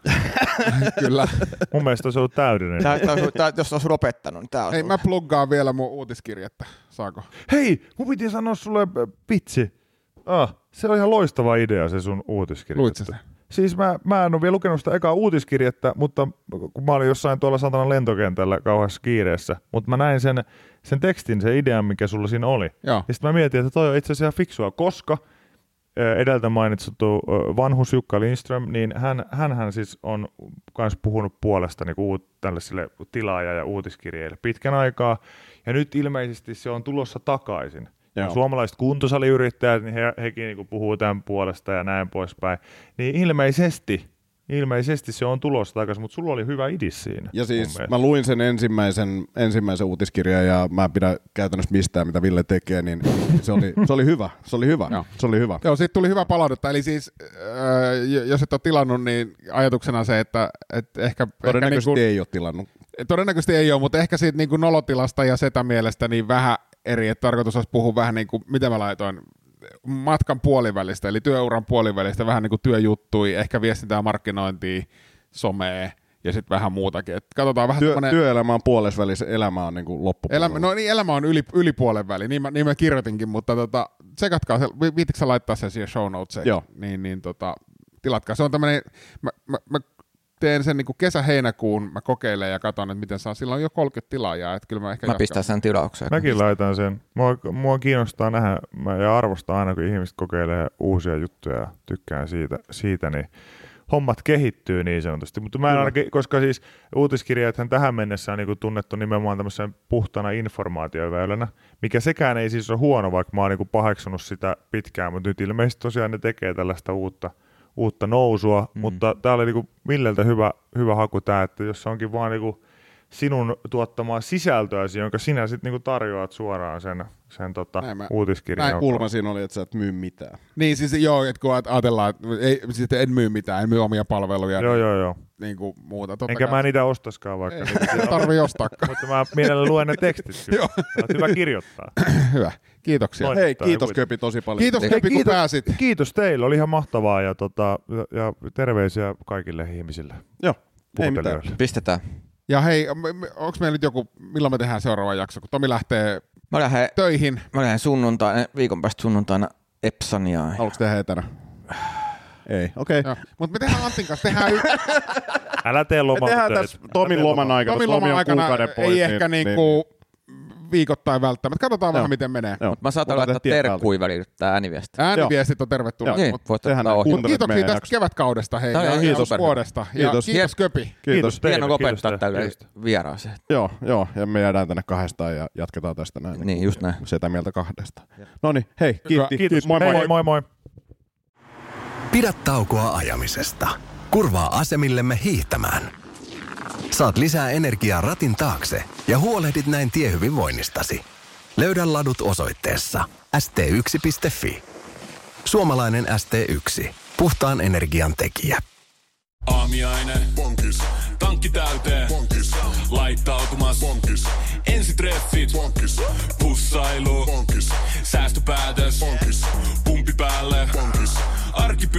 kyllä. Mun mielestä se on täydellinen. Tää, tää, tää, jos olisi lopettanut, niin tää on Hei, mä pluggaan vielä mun uutiskirjettä. Saako? Hei, mun piti sanoa sulle äh, vitsi. Ah, se on ihan loistava idea se sun uutiskirja. Luit sen? Siis mä, mä en ole vielä lukenut sitä ekaa uutiskirjettä, mutta kun mä olin jossain tuolla satanan lentokentällä kauheassa kiireessä, mutta mä näin sen, sen tekstin, sen idean, mikä sulla siinä oli. Joo. Ja sitten mä mietin, että toi on itse asiassa fiksua, koska edeltä mainittu ö, vanhus Jukka Lindström, niin hän, hänhän siis on myös puhunut puolesta niin uut, tällaisille tilaaja- ja uutiskirjeille pitkän aikaa, ja nyt ilmeisesti se on tulossa takaisin. Joo. Suomalaiset kuntosaliyrittäjät, niin he, hekin niin puhuu tämän puolesta ja näin poispäin. Niin ilmeisesti, ilmeisesti se on tulossa takaisin, mutta sulla oli hyvä idis siinä. Ja siis mä luin sen ensimmäisen, ensimmäisen uutiskirjan ja mä en pidä käytännössä mistään, mitä Ville tekee, niin se oli, se oli hyvä. Se oli hyvä. Joo. Se oli hyvä. Joo, siitä tuli hyvä palautetta. Eli siis, äh, jos et ole tilannut, niin ajatuksena se, että, että ehkä... Todennäköisesti ehkä niin ei ole tilannut. kuin, todennäköisesti ei ole, mutta ehkä siitä niin kuin nolotilasta ja setä mielestä niin vähän eri, että tarkoitus olisi puhua vähän niin kuin, mitä mä laitoin, matkan puolivälistä, eli työuran puolivälistä, vähän niin kuin työjuttui, ehkä viestintää markkinointia, somea ja sitten vähän muutakin. Et katsotaan vähän Työ, semmoinen- työelämä on puolesvälissä, elämä on niin kuin loppupuolella. Elämä, no niin, elämä on yli, yli puolen väli, niin mä, niin mä kirjoitinkin, mutta tota, tsekatkaa se, vi- viittikö sä laittaa sen siihen show notesiin? Joo. Niin, niin tota, tilatkaa. Se on tämmönen, mä, mä, mä teen sen niin kesä-heinäkuun, mä kokeilen ja katson, että miten saa. Silloin on jo 30 tilaajaa, että kyllä mä ehkä Mä jatkan. pistän sen tilaukseen. Mäkin laitan sen. Mua, mua kiinnostaa nähdä mä ja arvostaa aina, kun ihmiset kokeilee uusia juttuja ja tykkään siitä, siitä niin hommat kehittyy niin sanotusti. Mutta mä en ainakin, koska siis uutiskirjathan tähän mennessä on niin tunnettu nimenomaan tämmöisen puhtana informaatioväylänä, mikä sekään ei siis ole huono, vaikka mä oon niin paheksunut sitä pitkään, mutta nyt ilmeisesti tosiaan ne tekee tällaista uutta, uutta nousua, mm. mutta tää oli niin Milleltä hyvä, hyvä haku tämä, että jos se onkin vaan niin sinun tuottamaa sisältöä, jonka sinä sitten niinku tarjoat suoraan sen, sen tota, Näin mä- uutiskirjan. Näin kulma siinä oli, että sä et myy mitään. Niin siis joo, että kun ajatellaan, että ei, siis en myy mitään, en myy omia palveluja, Joo, joo, joo. niin kuin muuta. Totta Enkä kai. mä niitä ostaskaan vaikka. Ei, niitä ei tarvii ostaa. Mutta mä mielellä luen ne tekstit kyllä. Joo. Hyvä kirjoittaa. Hyvä, kiitoksia. Noin. Hei, kiitos Köpi tosi paljon. Kiitos Köpi, kun kiitos. pääsit. Kiitos teille, oli ihan mahtavaa ja, tota, ja, ja terveisiä kaikille ihmisille. Joo, ei mitään. Pistetään. Ja hei, onko meillä nyt joku, milloin me tehdään seuraava jakso, kun Tomi lähtee Mä lähden, töihin. mä lähden sunnuntaina, viikon päästä sunnuntaina Epsaniaan. Haluatko tehdä etänä? Ei, okei. Okay. Mutta me tehdään Antin kanssa, tehdään y- Älä tee Me lomaa. tehdään tässä Tomin loman aikana. Tomin Tomi loman on aikana kuukauden pois, ei ehkä niin, niinku viikoittain välttämättä. Katsotaan Joo. vähän, miten menee. Joo. Mä saatan Mulla laittaa terkkui välillä tää ääniviesti. Ääniviestit on tervetulleet. Niin, Mut voit ottaa ohi. Kiitoksia tästä kevätkaudesta hei, Tämä ja, kiitos. vuodesta. Ja Kiitos. kiitos Köpi. Kiitos. Kiitos. Hieno lopettaa kiitos tälle vieraaseen. Joo, joo, ja me jäädään tänne kahdestaan ja jatketaan tästä näin. Niin, just näin. Setä mieltä kahdesta. No niin, hei, kiitti. Kiitos. Moi moi. Hei, moi moi. Pidä taukoa ajamisesta. Kurvaa asemillemme hiihtämään. Saat lisää energiaa ratin taakse ja huolehdit näin tiehyvinvoinnistasi. Löydä ladut osoitteessa st1.fi. Suomalainen ST1. Puhtaan energian tekijä. Aamiaine. Bonkis. Tankki täyteen. Bonkis. Laittautumas. Bonkis. Ensitreffit. Bonkis. Pussailu. Bonkis. Säästöpäätös. Bonkis.